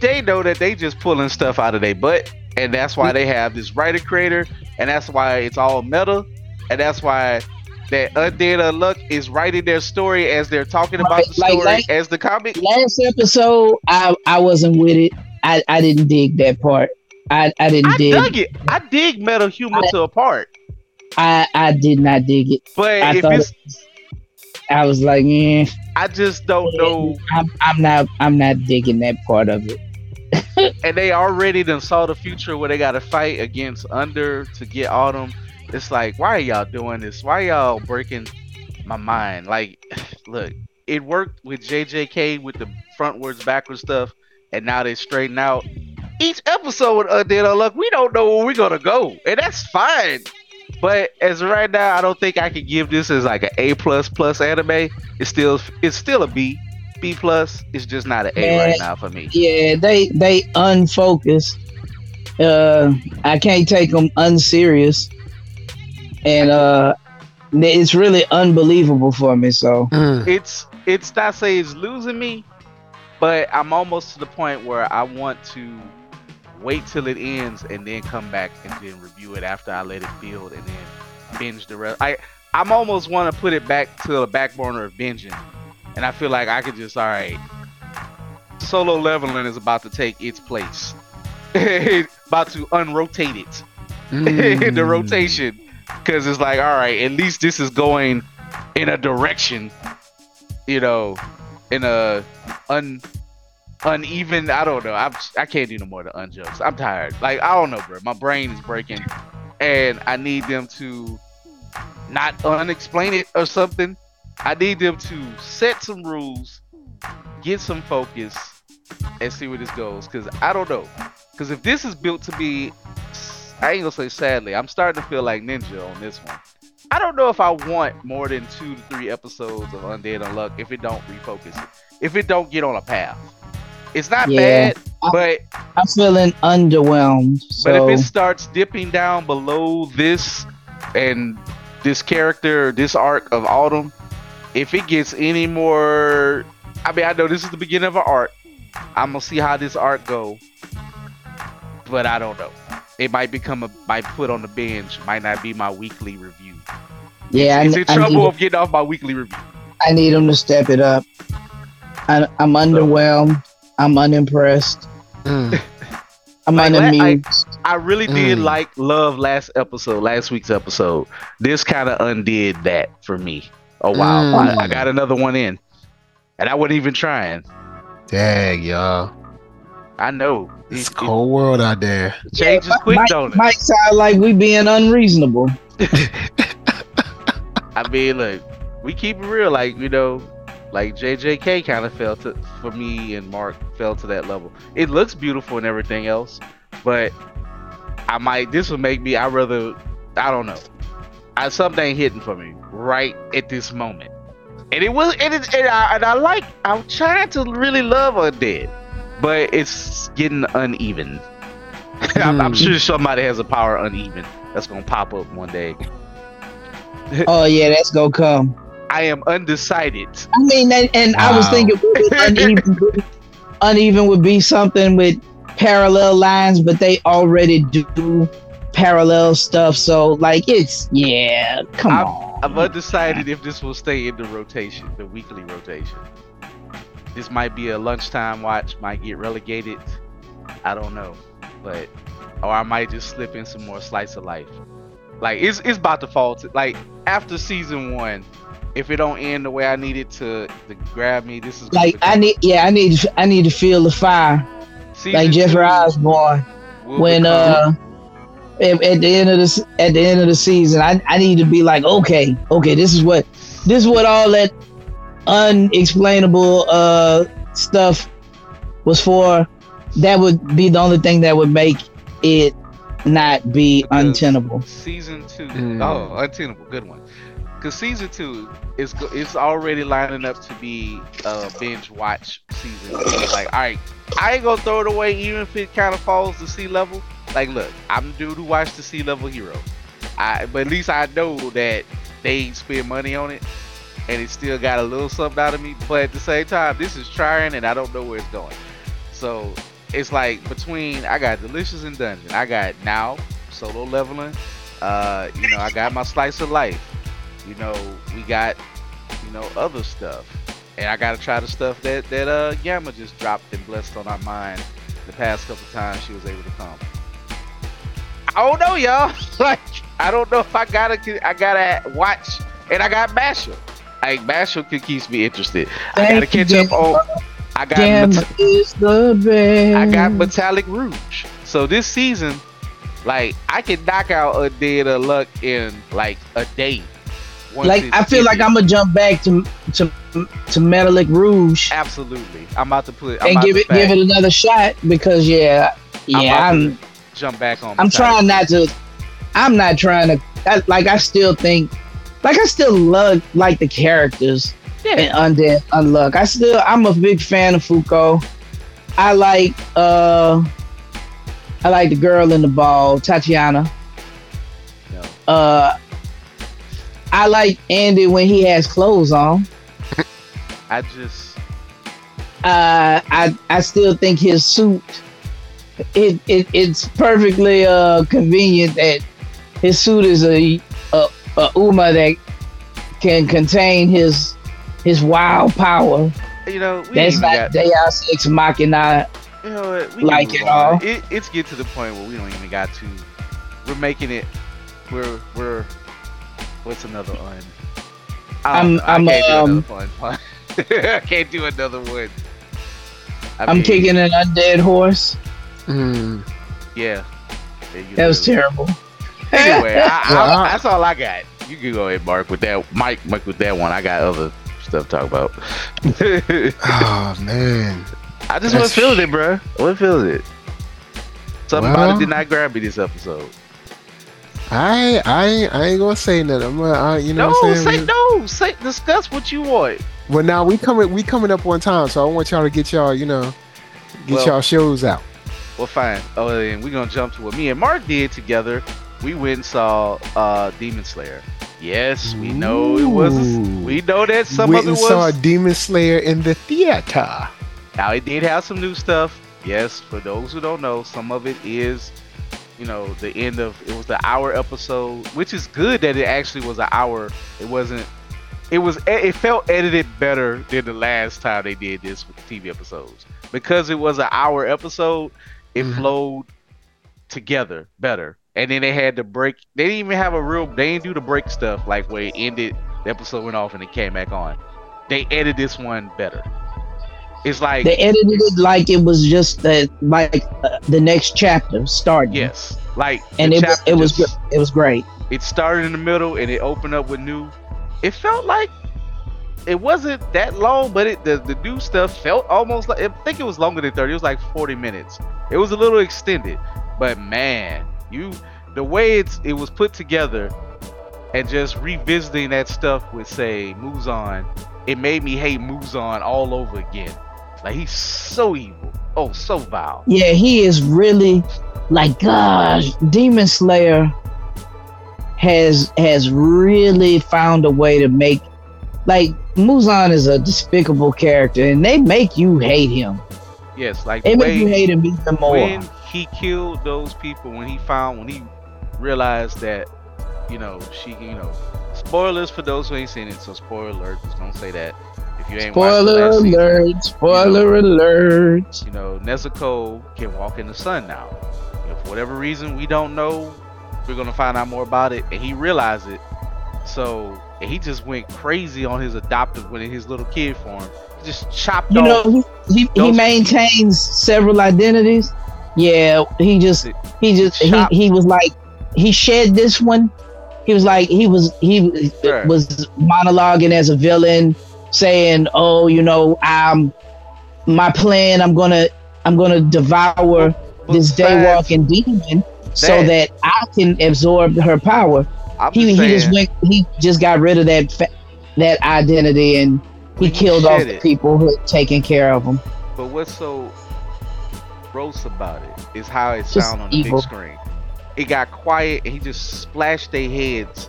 They know that they just pulling stuff out of their butt, and that's why they have this writer creator, and that's why it's all meta, and that's why that Undead Unluck is writing their story as they're talking about the story like- as the comic. Last episode, I I wasn't with it. I I didn't dig that part. I I didn't I dig. dug it. I dig metal humor to a part, I I did not dig it. but I if thought it's, I was like, yeah, I just don't know. I'm I'm not I'm not digging that part of it. And they already done saw the future where they got to fight against Under to get Autumn. It's like, why are y'all doing this? Why y'all breaking my mind? Like, look, it worked with JJK with the frontwards backwards stuff, and now they straighten out. Each episode with Undead Unluck, we don't know where we're gonna go, and that's fine. But as of right now, I don't think I can give this as like an A plus plus anime. It's still it's still a B, B plus. It's just not an A Man. right now for me. Yeah, they they unfocused. Uh, I can't take them unserious, and uh, it's really unbelievable for me. So Mm. it's it's not say it's losing me, but I'm almost to the point where I want to wait till it ends and then come back and then review it after I let it build and then binge the rest. I I'm almost want to put it back to the back burner of binging, and I feel like I could just all right. Solo leveling is about to take its place. about to unrotate it in the Mm. rotation because it's like all right at least this is going in a direction you know in a un uneven i don't know i'm i can't do no more of the unjokes i'm tired like i don't know bro my brain is breaking and i need them to not unexplain it or something i need them to set some rules get some focus and see where this goes because i don't know because if this is built to be I ain't gonna say sadly. I'm starting to feel like Ninja on this one. I don't know if I want more than two to three episodes of Undead Unluck if it don't refocus it. If it don't get on a path. It's not Yeah. bad, but I'm feeling underwhelmed. but So if it starts dipping down below this and this character, this arc of Autumn, if it gets any more I mean I know this is the beginning of an arc. I'm gonna see how this arc go. But I don't know. It might become a might put on the bench, might not be my weekly review. yeah, I, It's in I trouble need, of getting off my weekly review. I need them to step it up. I, I'm underwhelmed. I'm unimpressed. Mm. I'm Like, I- unamused. I really did Mm. like love last episode, last week's episode. This kind of undid that for me. Oh wow, Mm. I, I got another one in, and I wasn't even trying. Dang, y'all. I know It's it, a cold world out there. it changes quick, might, don't it? might sound like we being unreasonable. I mean, look, we keep it real. Like you know, like JJK kind of fell to for me and Mark fell to that level. It looks beautiful and everything else, but I might this will make me. I rather I don't know. I something hitting for me right at this moment, and it was and it and I, and I like. I'm trying to really love Undead, but it's getting uneven. I'm, I'm Hmm. sure somebody has a power uneven that's gonna pop up one day. Oh yeah, that's gonna come. I am undecided. I mean, and, and I was thinking uneven, uneven would be something with parallel lines, but they already do parallel stuff. So like, it's yeah, come on. I'm undecided if this will stay in the rotation, the weekly rotation. This might be a lunchtime watch, might get relegated. I don't know, but or I might just slip in some more slice of life. Like it's it's about to fall to like after season one. If it don't end the way I need it to to grab me, this is like I need, yeah, I need, I need to feel the fire, season like Jeffrey two Osborne. when become- uh at, at the end of this at the end of the season I, I need to be like okay okay this is what this is what all that unexplainable uh stuff was for that would be the only thing that would make it not be Because- untenable season two Mm. oh untenable good one because season two is it's already lining up to be a binge watch season like all right i ain't gonna throw it away even if it kind of falls to sea level like look i'm the dude who watched the sea level hero i but at least i know that they spend money on it and it still got a little something out of me but at the same time this is trying and i don't know where it's going so it's like between I got Delicious and Dungeon. I got now solo leveling. Uh, you know, I got my slice of life. You know, we got you know other stuff, and I gotta try the stuff that that uh Gamma just dropped and blessed on our mind the past couple times she was able to come. I don't know, y'all. like I don't know if I gotta I gotta watch, and I got Mashle. Like could keeps me interested. I gotta catch up on. I got Meta- is the best I got Metallic Rouge. So this season, like I can knock out a day of luck in like a day. Like I feel like. I'm gonna jump back to to to Metallic Rouge absolutely. I'm about to put. I'm and give it give it another shot because yeah yeah about I'm jump back on. I'm trying not to. I'm not trying to. I, like I still think, like I still love like the characters Yeah. in Undead Unluck. I still. I'm a big fan of Fuko. I like. uh I like the girl in the ball, Tatiana. No. Uh, I like Andy when he has clothes on. I just. uh, I I still think his suit it, it it's perfectly uh convenient that his suit is a a, a Uma that can contain his his wild power. You know, we That's not. Deus Ex Machina. You know like it all. It, it's get to the point where we don't even got to. We're making it. We're we're. What's another one? I don't I'm- know. I I'm, can't um, do another one. I can't do another one. I I'm mean, kicking an undead horse. Mm. Yeah. There you That was terrible. Anyway, I, I, Well, I- that's all I got. You can go ahead, Mark, with that. Mike, Mike, with that one. I got other stuff to talk about. Oh man. I just That's- wasn't feeling it, bro. I wasn't feeling it. Something about Well- it did not grab me this episode. I I ain't- I ain't gonna say nothing. I'm gonna, I, you know No, what I'm say no. Say discuss what you want. Well, now we coming we coming up on time, so I want y'all to get y'all you know get Well- y'all shows out. Well, fine. Oh, and we're gonna jump to what me and Mark did together. We went and saw uh, Demon Slayer. Yes, we know it was. We know that some Went of it and saw. Demon Slayer in the theater. Now it did have some new stuff. Yes, for those who don't know, some of it is, you know, the end of it was the hour episode, which is good that it actually was an hour. It wasn't. It was. It felt edited better than the last time they did this with TV episodes because it was an hour episode. It Mhm. flowed together better, and then they had to break. They didn't even have a real. They didn't do the break stuff like where it ended. The episode went off and it came back on. They edited this one better. It's like They edited it like it was just the like uh, the next chapter starting. Yes, like and it was it was just- it was great. It started in the middle and it opened up with new. It felt like it wasn't that long, but it the, the new stuff felt almost like I think it was longer than thirty. It was like forty minutes. It was a little extended, but man, you the way it's it was put together and just revisiting that stuff with say Muzan, it made me hate Muzan all over again. Like he's so evil, oh so vile. Yeah, he is really like gosh, Demon Slayer. has has really found a way to make like Muzan is a despicable character, and they make you hate him. Yes, like They make you hate him even more. when he killed those people, when he found, when he realized that, you know, she, you know, spoilers for those who ain't seen it. So spoiler alert, just don't say that. If you ain't watched the Spoiler last season, alert! Spoiler alert! you know, Nezuko can walk in the sun now. You know, for whatever reason, we don't know. We're gonna find out more about it, and he realized it. So he just went crazy on his adoptive when in his little kid form. He just chopped You know, he, he, maintains several identities. Yeah, he just he just he, he was like he shed this one. He was like he was he was monologuing as a villain, saying, "Oh, you know, I'm my plan. I'm gonna I'm gonna devour this daywalking demon so that, I can absorb her power." I'm He just he just went he just got rid of that fa- that identity and he killed off the people who had taken care of him. But what's so gross about it is how it Just sound on the evil. big screen. It got quiet and he just splashed their heads.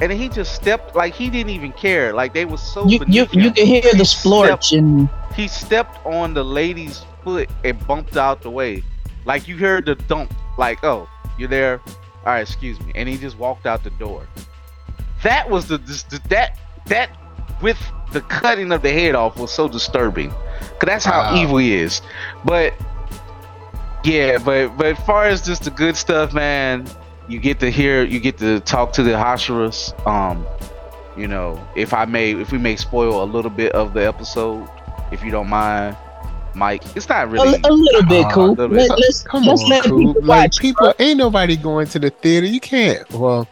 And he just stepped like he didn't even care. Like they were so You you you can hear the He splorch and He stepped on the lady's foot and bumped out the way. Like you heard the dump, like, oh, you're there. All right, excuse me. And he just walked out the door. That was the, this- the that that with the cutting of the head off was so disturbing. Cause that's how Wow. evil he is. But yeah, but but as far as just the good stuff, man, you get to hear, you get to talk to the Hashiras. Um, you know, if I may, if we may spoil a little bit of the episode, if you don't mind, Mike. It's not really. a little bit Ah, cool. little bit. Let, us Come let's on, let Coop. people Like watch. people, ain't nobody going to the theater. You can't. Well,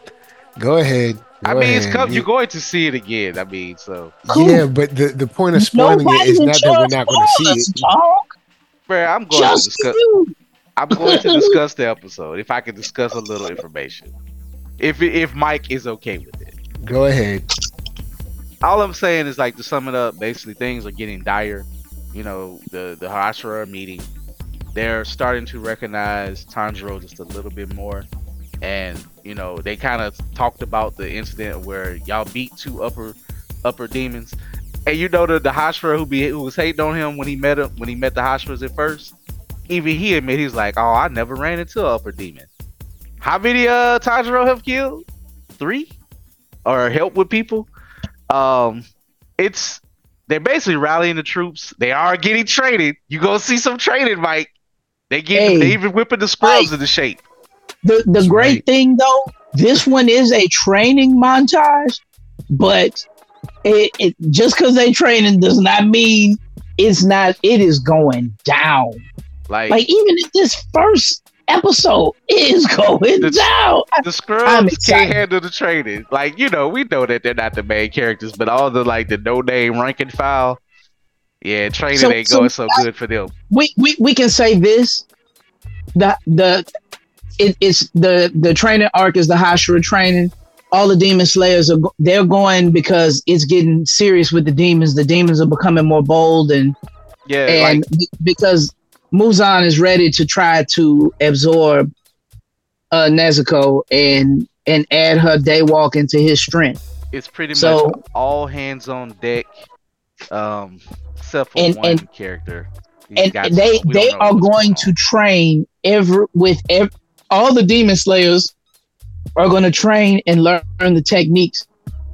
go ahead. I Go mean, it's ahead. come, You- you're going to see it again. I mean, so, Coop. Yeah, but the, the point of spoiling Nobody it is not that we're not going to see it. Talk bro, I'm going to just discuss. you. I'm going to discuss the episode if I can discuss a little information. If if Mike is okay with it. Go ahead. all I'm saying is like to sum it up, basically things are getting dire. You know, the the Hashira meeting. They're starting to recognize Tanjiro just a little bit more. And, you know, they kind of talked about the incident where y'all beat two upper upper demons. And you know the the Hashira who be who was hating on him when he met him when he met the Hashiras at first, even he admit he's like, Oh, I never ran into an upper demon. How many uh Tanjiro have killed? Three? Or help with people? um it's they're basically rallying the troops they are getting traded you gonna see some trading mike they get Hey, they even whipping the scrubs Mike. into shape The the That's great right. thing though, this one is a training montage, but it, it just because they training does not mean it's not. It is going down. Like, Like even in this first episode, is going The- down. the scrubs can't handle the training. like you know we know that they're not the main characters but all the like the no name rank and file yeah training So- ain't so going so good for them we, we we can say this the the it, it's the the training arc is the Hashira training all the demon slayers are they're going because it's getting serious with the demons the demons are becoming more bold and yeah and like because Muzan is ready to try to absorb uh Nezuko and and add her daywalk into his strength. It's pretty so- much all hands on deck um except for And- one and- character. And they they are going to train every with ev- all the demon slayers are going to train and learn the techniques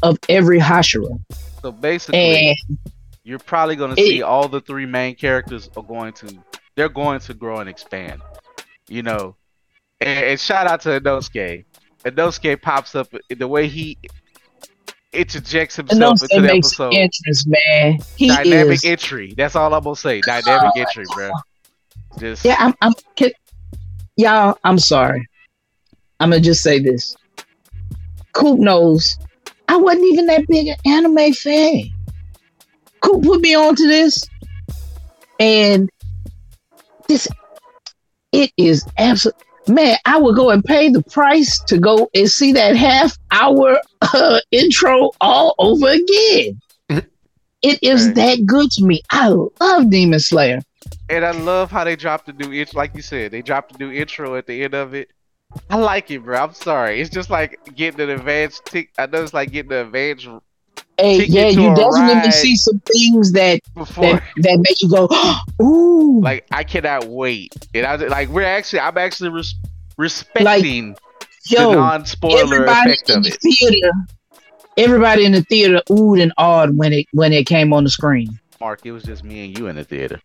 of every Hashira. So basically, And you're probably going to see all the three main characters are going to they're going to grow and expand. You know, and, and shout out to Inosuke. Inosuke pops up the way he interjects himself into the episode. entrance, man. He Dynamic is. entry. That's all I'm gonna say. Dynamic entry, bro. Just Yeah, I'm. I'm can, y'all. I'm sorry. I'm gonna just say this. Coop knows I wasn't even that big an anime fan. Coop put me onto this, and this it is absolute. Man, I would go and pay the price to go and see that half hour uh, intro all over again. it is Right. that good to me. I love Demon Slayer. and I love how they dropped the new intro. Like you said, they dropped the new intro at the end of it. I like it, bro. I'm sorry. It's just like getting an advanced tick. I know it's like getting an advanced Hey, yeah, you to you a definitely see some things that before. that, that make you go, ooh. like I cannot wait. And I like we're actually I'm actually res- respecting the yo, non-spoiler everybody effect in of the it. theater, everybody in the theater oohed and awed when it when it came on the screen. Mark, it was just me and you in the theater.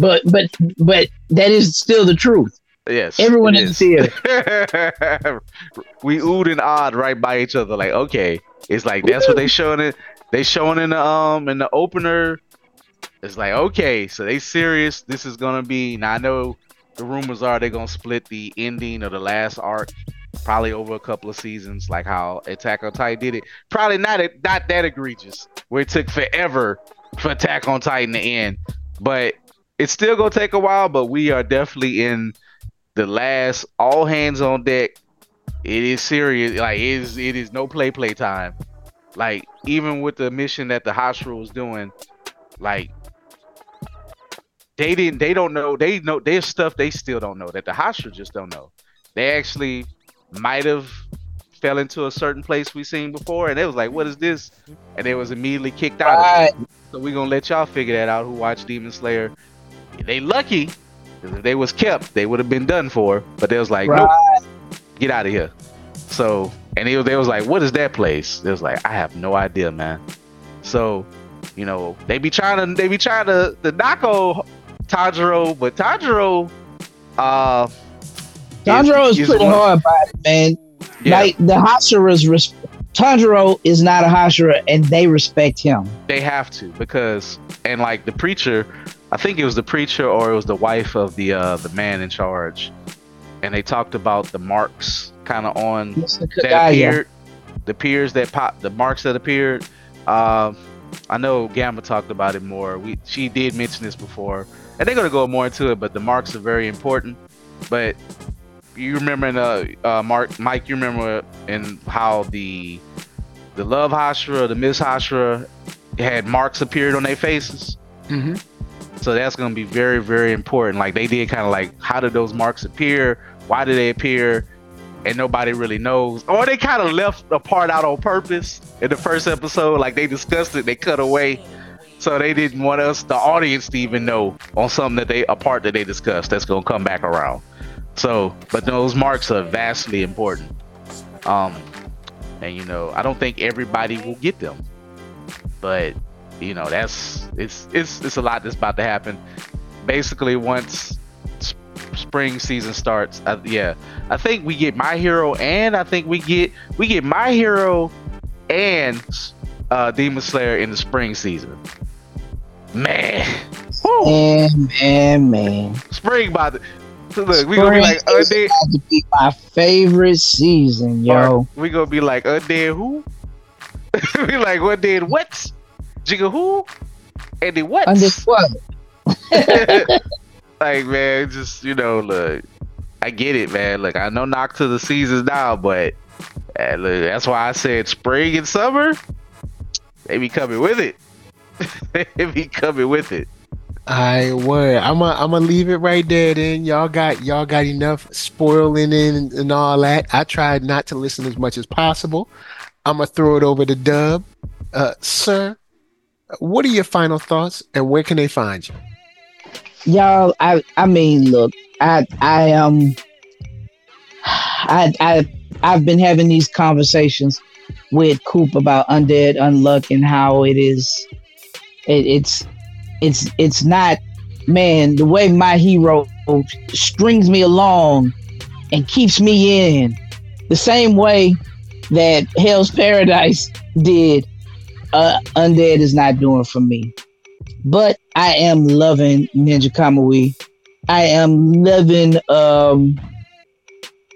But but but that is still the truth. Yes. Everyone in the is. theater. we oohed and awed right by each other. Like, okay, it's like that's what they showing it. They showing in the um in the opener. It's like okay, so they serious. This is gonna be. Now I know the rumors are they're gonna split the ending of the last arc, probably over a couple of seasons, like how Attack on Titan did it. Probably not not that egregious, where it took forever for Attack on Titan to end, but it's still gonna take a while. But we are definitely in the last all hands on deck. It is serious. Like it is it is no play play time. Like even with the mission that the Hashira was doing, like they didn't they don't know they know there's stuff they still don't know that the Hashira just don't know. They actually might have fell into a certain place we seen before and it was like, what is this? And they was immediately kicked out. of it. Right. So we gonna let y'all figure that out who watched Demon Slayer. They lucky, if they was kept, they would have been done for. But they was like, nope, get out of here. So and they, they was like, what is that place? They was like, I have no idea, man. So, you know, they be trying to they be trying to the knock on Tanjiro, but Tanjiro, uh, Tanjiro is, pretty one- hard about it, man. Yeah, Like the Hashira's res- Tanjiro is not a Hashira and they respect him. they have to because and like the preacher, I think it was the preacher or it was the wife of the uh the man in charge, and they talked about the marks kind of on that Kagaya. appeared, the peers that pop, the marks that appeared. Um, I know Gamma talked about it more. We she did mention this before, and they're gonna go more into it. But the marks are very important. But you remember in uh, uh Mark Mike, you remember in how the the Love Hashira, the Miss Hashira had marks appeared on their faces. Mm-hmm. So that's gonna be very, very important. Like they did kind of like how did those marks appear? Why did they appear? And nobody really knows. Or they kind of left the part out on purpose in the first episode. Like they discussed it, they cut away. So they didn't want us, the audience, to even know on something that they a part that they discussed that's gonna come back around. So, but those marks are vastly important. Um, and you know, I don't think everybody will get them, but you know, that's it's it's it's a lot that's about to happen. Basically, once sp- spring season starts, uh, yeah, I think we get My Hero, and I think we get we get My Hero and uh, Demon Slayer in the spring season. Man, Woo! Man, man, man. spring by the look, we gonna be like Spring is undead. to be my favorite season, yo. We gonna be like undead who? we like undead what? Jigga who? And then what? Under what? like man, just you know, look, I get it, man. Look, I know knock to the seasons now, but eh, look, that's why I said spring and summer. They be coming with it. they be coming with it. I would. I'm gonna I'm gonna leave it right there. Then y'all got y'all got enough spoiling and, and all that. I tried not to listen as much as possible. I'm gonna throw it over to Dub, uh, sir. What are your final thoughts, and where can they find you? Y'all, I I mean, look, I I um I I I've been having these conversations with Coop about undead unluck and how it is it, it's it's it's not man the way my hero strings me along and keeps me in the same way that Hell's Paradise did uh undead is not doing for me but I am loving Ninja Kamui. I am loving um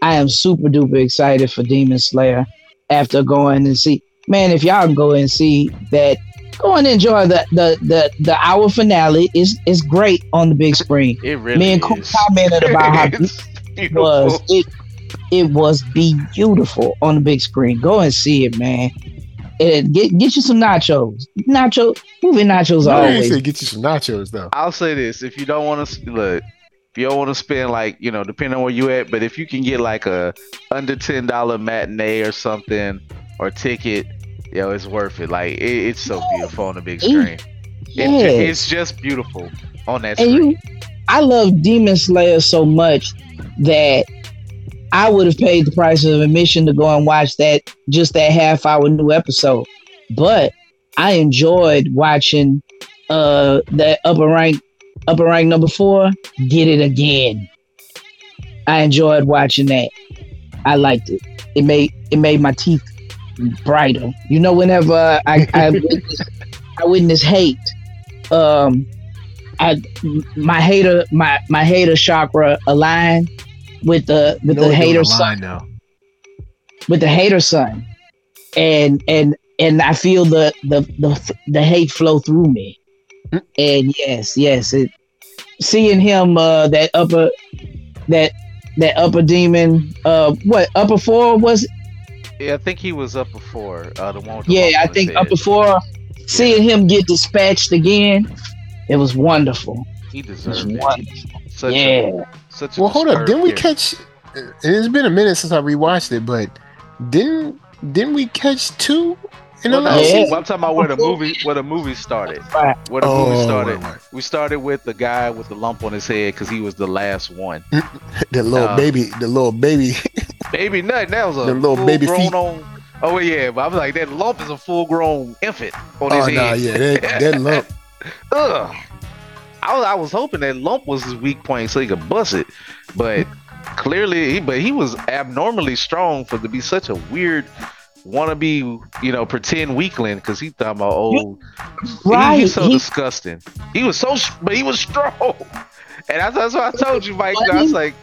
I am super duper excited for Demon Slayer after going and see man if y'all go and see that go and enjoy the the the, the hour finale is is great on the big screen. It really Me and Coop commented about how it was it it was beautiful on the big screen. Go and see it, man. And get get you some nachos. Nacho movie nachos No, are I didn't always say get you some nachos though. I'll say this: if you don't want to look, if you don't want to spend like you know, depending on where you at, but if you can get like a under ten dollar matinee or something or ticket, yo, it's worth it. Like it, it's so beautiful on the big screen. Yeah. It, it's just beautiful on that and screen. you I love Demon Slayer so much that I would have paid the price of admission to go and watch that just that half hour new episode. But I enjoyed watching uh that upper rank upper rank number four get it again. I enjoyed watching that. I liked it. It made it made my teeth brighter. You know, whenever I I witness, I witness hate, um, I my hater my my hater chakra aligned with the with No the hater a sun now. with the hater sun, and and and I feel the the the the hate flow through me. Mm. And yes, yes, it seeing him uh that upper that that upper demon uh what upper four was it? Yeah, I think he was up before. Uh, the one the yeah I think head. upper four seeing him get dispatched again it was wonderful He it was it. wonderful Such yeah a, such a Well, hold up. Didn't we character. catch? and It's been a minute since I rewatched it, but didn't didn't we catch two in the Well, no, last Yeah. I'm talking about where the movie where the movie started. Right. Where the movie Oh, started. right, right. We started with the guy with the lump on his head because he was the last one. the little Uh, baby, the little baby. Baby nut, that was a The little baby grown feet. on. Oh yeah, but I was like that lump is a full grown infant on his oh his no, head. yeah, that, that lump. Ugh. I was I was hoping that lump was his weak point so he could bust it, but clearly, he, but he was abnormally strong for to be such a weird wannabe, you know, pretend weakling because he thought about oh, old. He, right he's so he, disgusting. He was so, but he was strong, and that's, that's what I told you, Mike. I was like,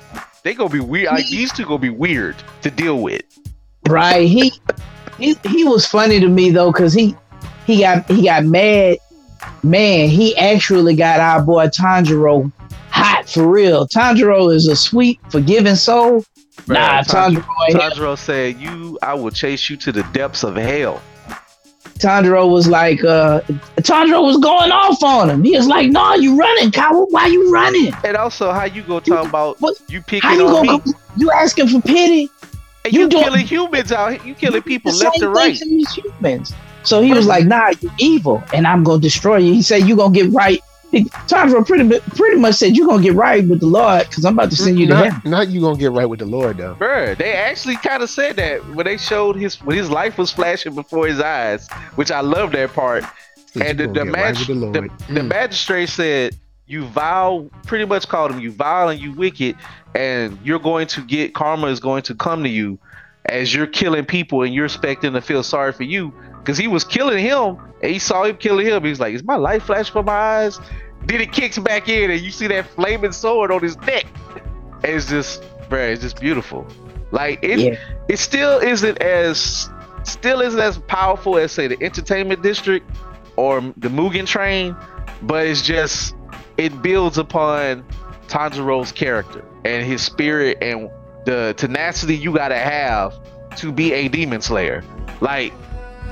they gonna be weird. Like these two gonna be weird to deal with. right he he he was funny to me though because he he got he got mad man he actually got our boy tanjiro hot for real tanjiro is a sweet forgiving soul nah Tan- tanjiro, Tanjiro said, "You, I will chase you to the depths of hell." tanjiro was like uh tanjiro was going off on him he was like no you running coward why you running And also, how you gonna talk about What- you picking how you on me? go, you asking for pity And you you, killing humans out here. You killing people left and right. humans. So he was like, "Nah, you evil, and I'm gonna destroy you." He said, "You gonna get right." He, Tanjiro pretty pretty much said, "You gonna get right with the Lord, because I'm about to send you to heaven." Not, not you gonna get right with the Lord though. Bruh, they actually kind of said that when they showed his when his life was flashing before his eyes, which I love that part. And the, the, get right mag- the Lord. the, the Mm. magistrate said, "You vile," pretty much called him, "You vile and you wicked, and you're going to get karma is going to come to you as you're killing people and you're expecting to feel sorry for you because he was killing him and he saw him killing him. He's like, "Is my life flash before my eyes?" Then it kicks back in and you see that flaming sword on his neck. And it's just, bruh, it's just beautiful. Like it, Yeah. it still isn't as still isn't as powerful as say the entertainment district or the Mugen Train, but it's just it builds upon Tanjiro's character and his spirit and the tenacity you gotta have to be a demon slayer. Like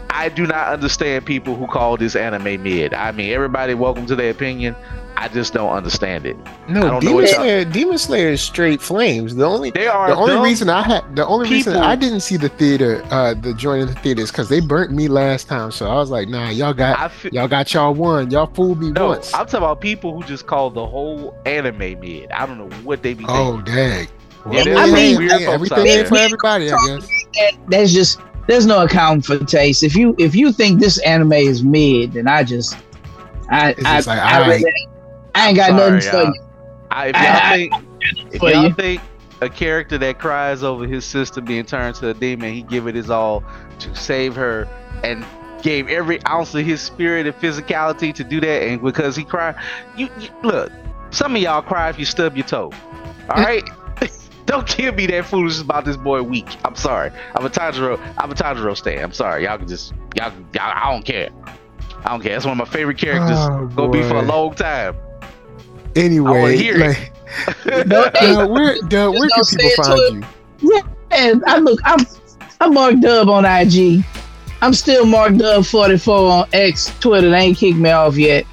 I do not understand people who call this anime mid. I mean, everybody welcome to their opinion. I just don't understand it. No, Demon Slayer, Demon Slayer is straight flames. The only They are the only reason I had the only reason I didn't see the theater, uh, the joint in the theaters, because they burnt me last time. So I was like, nah, y'all got y'all got y'all one. Y'all fooled me no, once. I'm talking about people who just call the whole anime mid. I don't know what they be thinking. oh dang. Yeah, there's hey, some weird hey, everything ain't for everybody, I guess. That, that's just there's no account for taste. If you if you think this anime is mid, then I just I I, just like, I, alright. really ain't- I ain't got Sorry, nothing for y'all. you. I, if y'all I- think if y'all you. think a character that cries over his sister being turned to a demon, he give it his all to save her and gave every ounce of his spirit and physicality to do that, and because he cried, you, you look. Some of y'all cry if you stub your toe. All right. Don't give me that foolishness about this boy weak. I'm sorry. I'm a Tanjiro. I'm a Tanjiro stan. I'm sorry. Y'all can just y'all, y'all. I don't care. I don't care. That's one of my favorite characters. Oh, Gonna be for a long time. Anyway, hear it. like, No, hey, Doug, where, Doug, where can say people it find you? And I look, I'm I'm Mark Dub on IG. I'm still Mark Dub 44 on X, Twitter. They ain't kicked me off yet.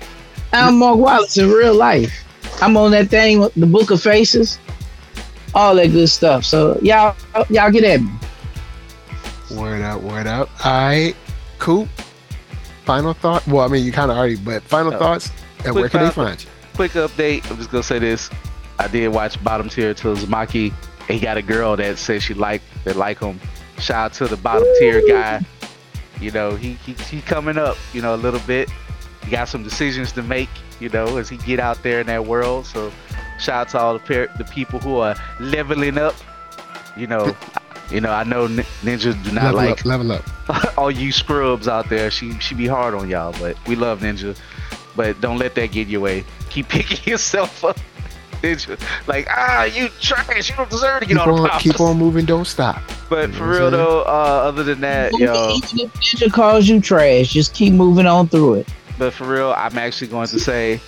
I'm Mark Wallace in real life. I'm on that thing, with the Book of Faces, all that good stuff. So y'all, y'all get at me. Word out, word out. All right, cool. Final thought. Well, I mean, you kind of already, but final Oh. thoughts. And where Quick can they find you? quick update. I'm just gonna say this. I did watch bottom tier Tomozaki. He got a girl that says she like that like him. Shout out to the bottom tier guy. You know, he, he he coming up, you know, a little bit. He got some decisions to make, you know, as he get out there in that world. So shout out to all the par- the people who are leveling up. You know, you know, I know Nin- Ninja do not level like up, level up. all you scrubs out there, she she be hard on y'all, but we love Ninja. But don't let that get your way. Keep picking yourself up, Ninja. Like ah, you trash. You don't deserve to get Keep on the on, props. keep on moving, don't stop. But You for real though, uh, other than that, yo. Even if Ninja calls you trash, just keep moving on through it. But for real, I'm actually going to say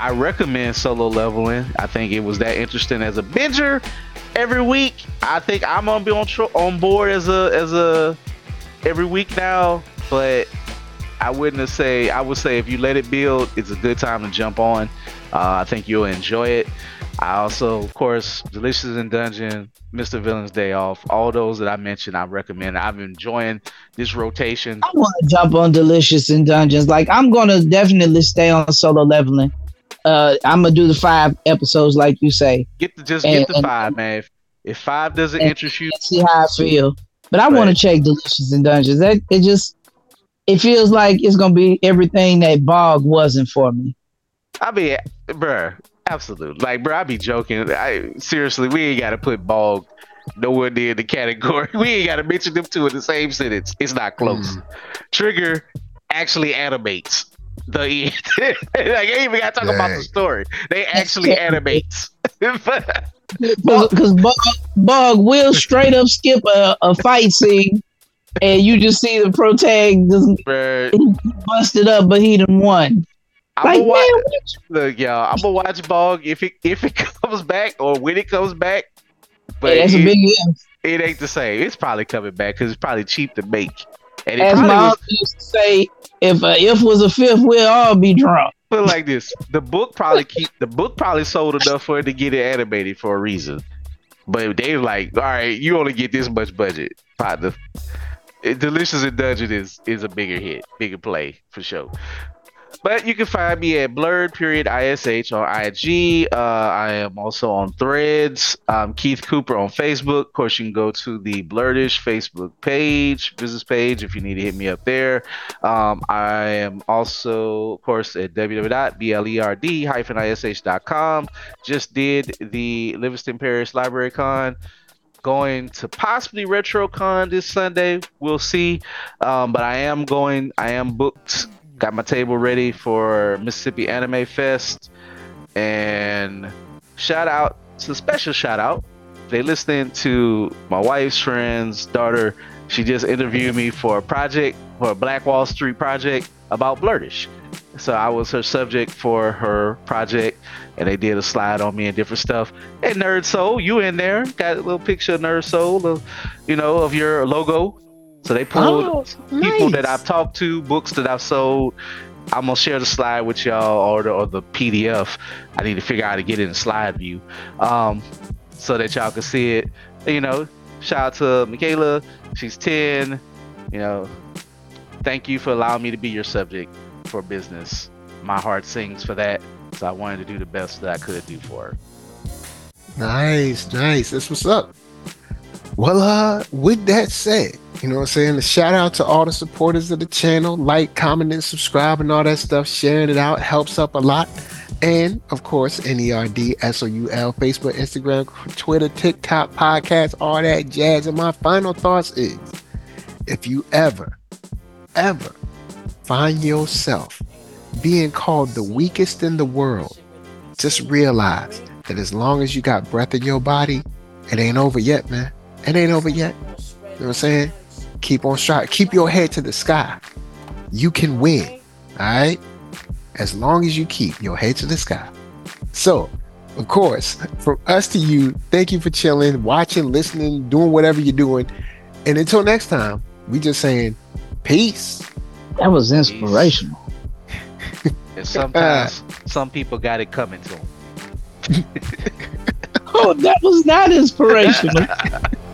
I recommend solo leveling. I think it was that interesting as a binger every week. I think I'm gonna be on on board as a as a every week now. But I wouldn't say I would say if you let it build, it's a good time to jump on. Uh, I think you'll enjoy it. I also, of course, Delicious in Dungeon, Mr. Villain's Day Off, all those that I mentioned, I recommend. I'm enjoying this rotation. I want to jump on Delicious in Dungeons. Like I'm gonna definitely stay on solo leveling. Uh, I'm gonna do the five episodes like you say. Get the just And- get the and- five, man. If, if five doesn't interest you, See how I feel. But I want to check Delicious and Dungeons. That it just it feels like it's gonna be everything that Bog wasn't for me. I mean, bruh, absolutely. Like, bruh, I be joking. I seriously, we ain't gotta put bog nowhere near the category. We ain't gotta mention them two in the same sentence. It's not close. Mm. Trigger actually animates the end. like, I ain't even gotta talk about the story. They actually animates. Because Bug, Bug will straight up skip a, a fight scene, and you just see the protag just bruh, busted up, but he done won. I'm Like gonna watch. man, what Look, y'all, I'm gonna watch Bog if it if it comes back or when it comes back. But Yeah, that's it, a big if. it ain't the same. It's probably coming back because it's probably cheap to make. And As my was used to say, if a if was a fifth, we'll all be drunk. put like this: the book probably keep the book probably sold enough for it to get it animated for a reason. But they like, all right, you only get this much budget. Partner. Delicious in Dungeon is is a bigger hit, bigger play for sure. But you can find me at blurred period ish on IG. Uh, I am also on Threads. Um, Keith Cooper on Facebook. Of course, you can go to the Blerd-ish Facebook page, business page, if you need to hit me up there. Um, I am also, of course, at www.blerd-ish.com. Just did the Livingston Parish Library Con. Going to possibly RetroCon this Sunday. We'll see. Um, but I am going. I am booked. Got my table ready for Mississippi Anime Fest. And shout out, it's a special shout out. They listening to my wife's friend's daughter. She just interviewed me for a project, for a Black Wall Street project about Blerd-ish. So I was her subject for her project, and they did a slide on me and different stuff. And Nerd Soul, you in there? Got a little picture of Nerd Soul, of, you know, of your logo. So they pulled Oh, people that. I've talked to, books that I've sold. I'm gonna share the slide with y'all or the, or the PDF. I need to figure out how to get it in slide view, um, so that y'all can see it. You know, shout out to Michaela. She's 10. You know, thank you for allowing me to be your subject for business. My heart sings for that. So I wanted to do the best that I could do for her. Nice, nice. That's what's up. Well, uh, with that said, you know what I'm saying? A shout out to all the supporters of the channel. Like, comment, and subscribe and all that stuff. Sharing it out helps up a lot. And of course, NERD, SOUL, Facebook, Instagram, Twitter, TikTok, podcast, all that jazz. And my final thoughts is if you ever, ever find yourself being called the weakest in the world, just realize that as long as you got breath in your body, it ain't over yet, man. It ain't over yet. You know what I'm saying? Keep on stride. Keep your head to the sky. You can win. All right? As long as you keep your head to the sky. So, of course, from us to you, thank you for chilling, watching, listening, doing whatever you're doing. And until next time, we just saying peace. That was inspirational. And sometimes some people got it coming to them. oh, that was not inspirational.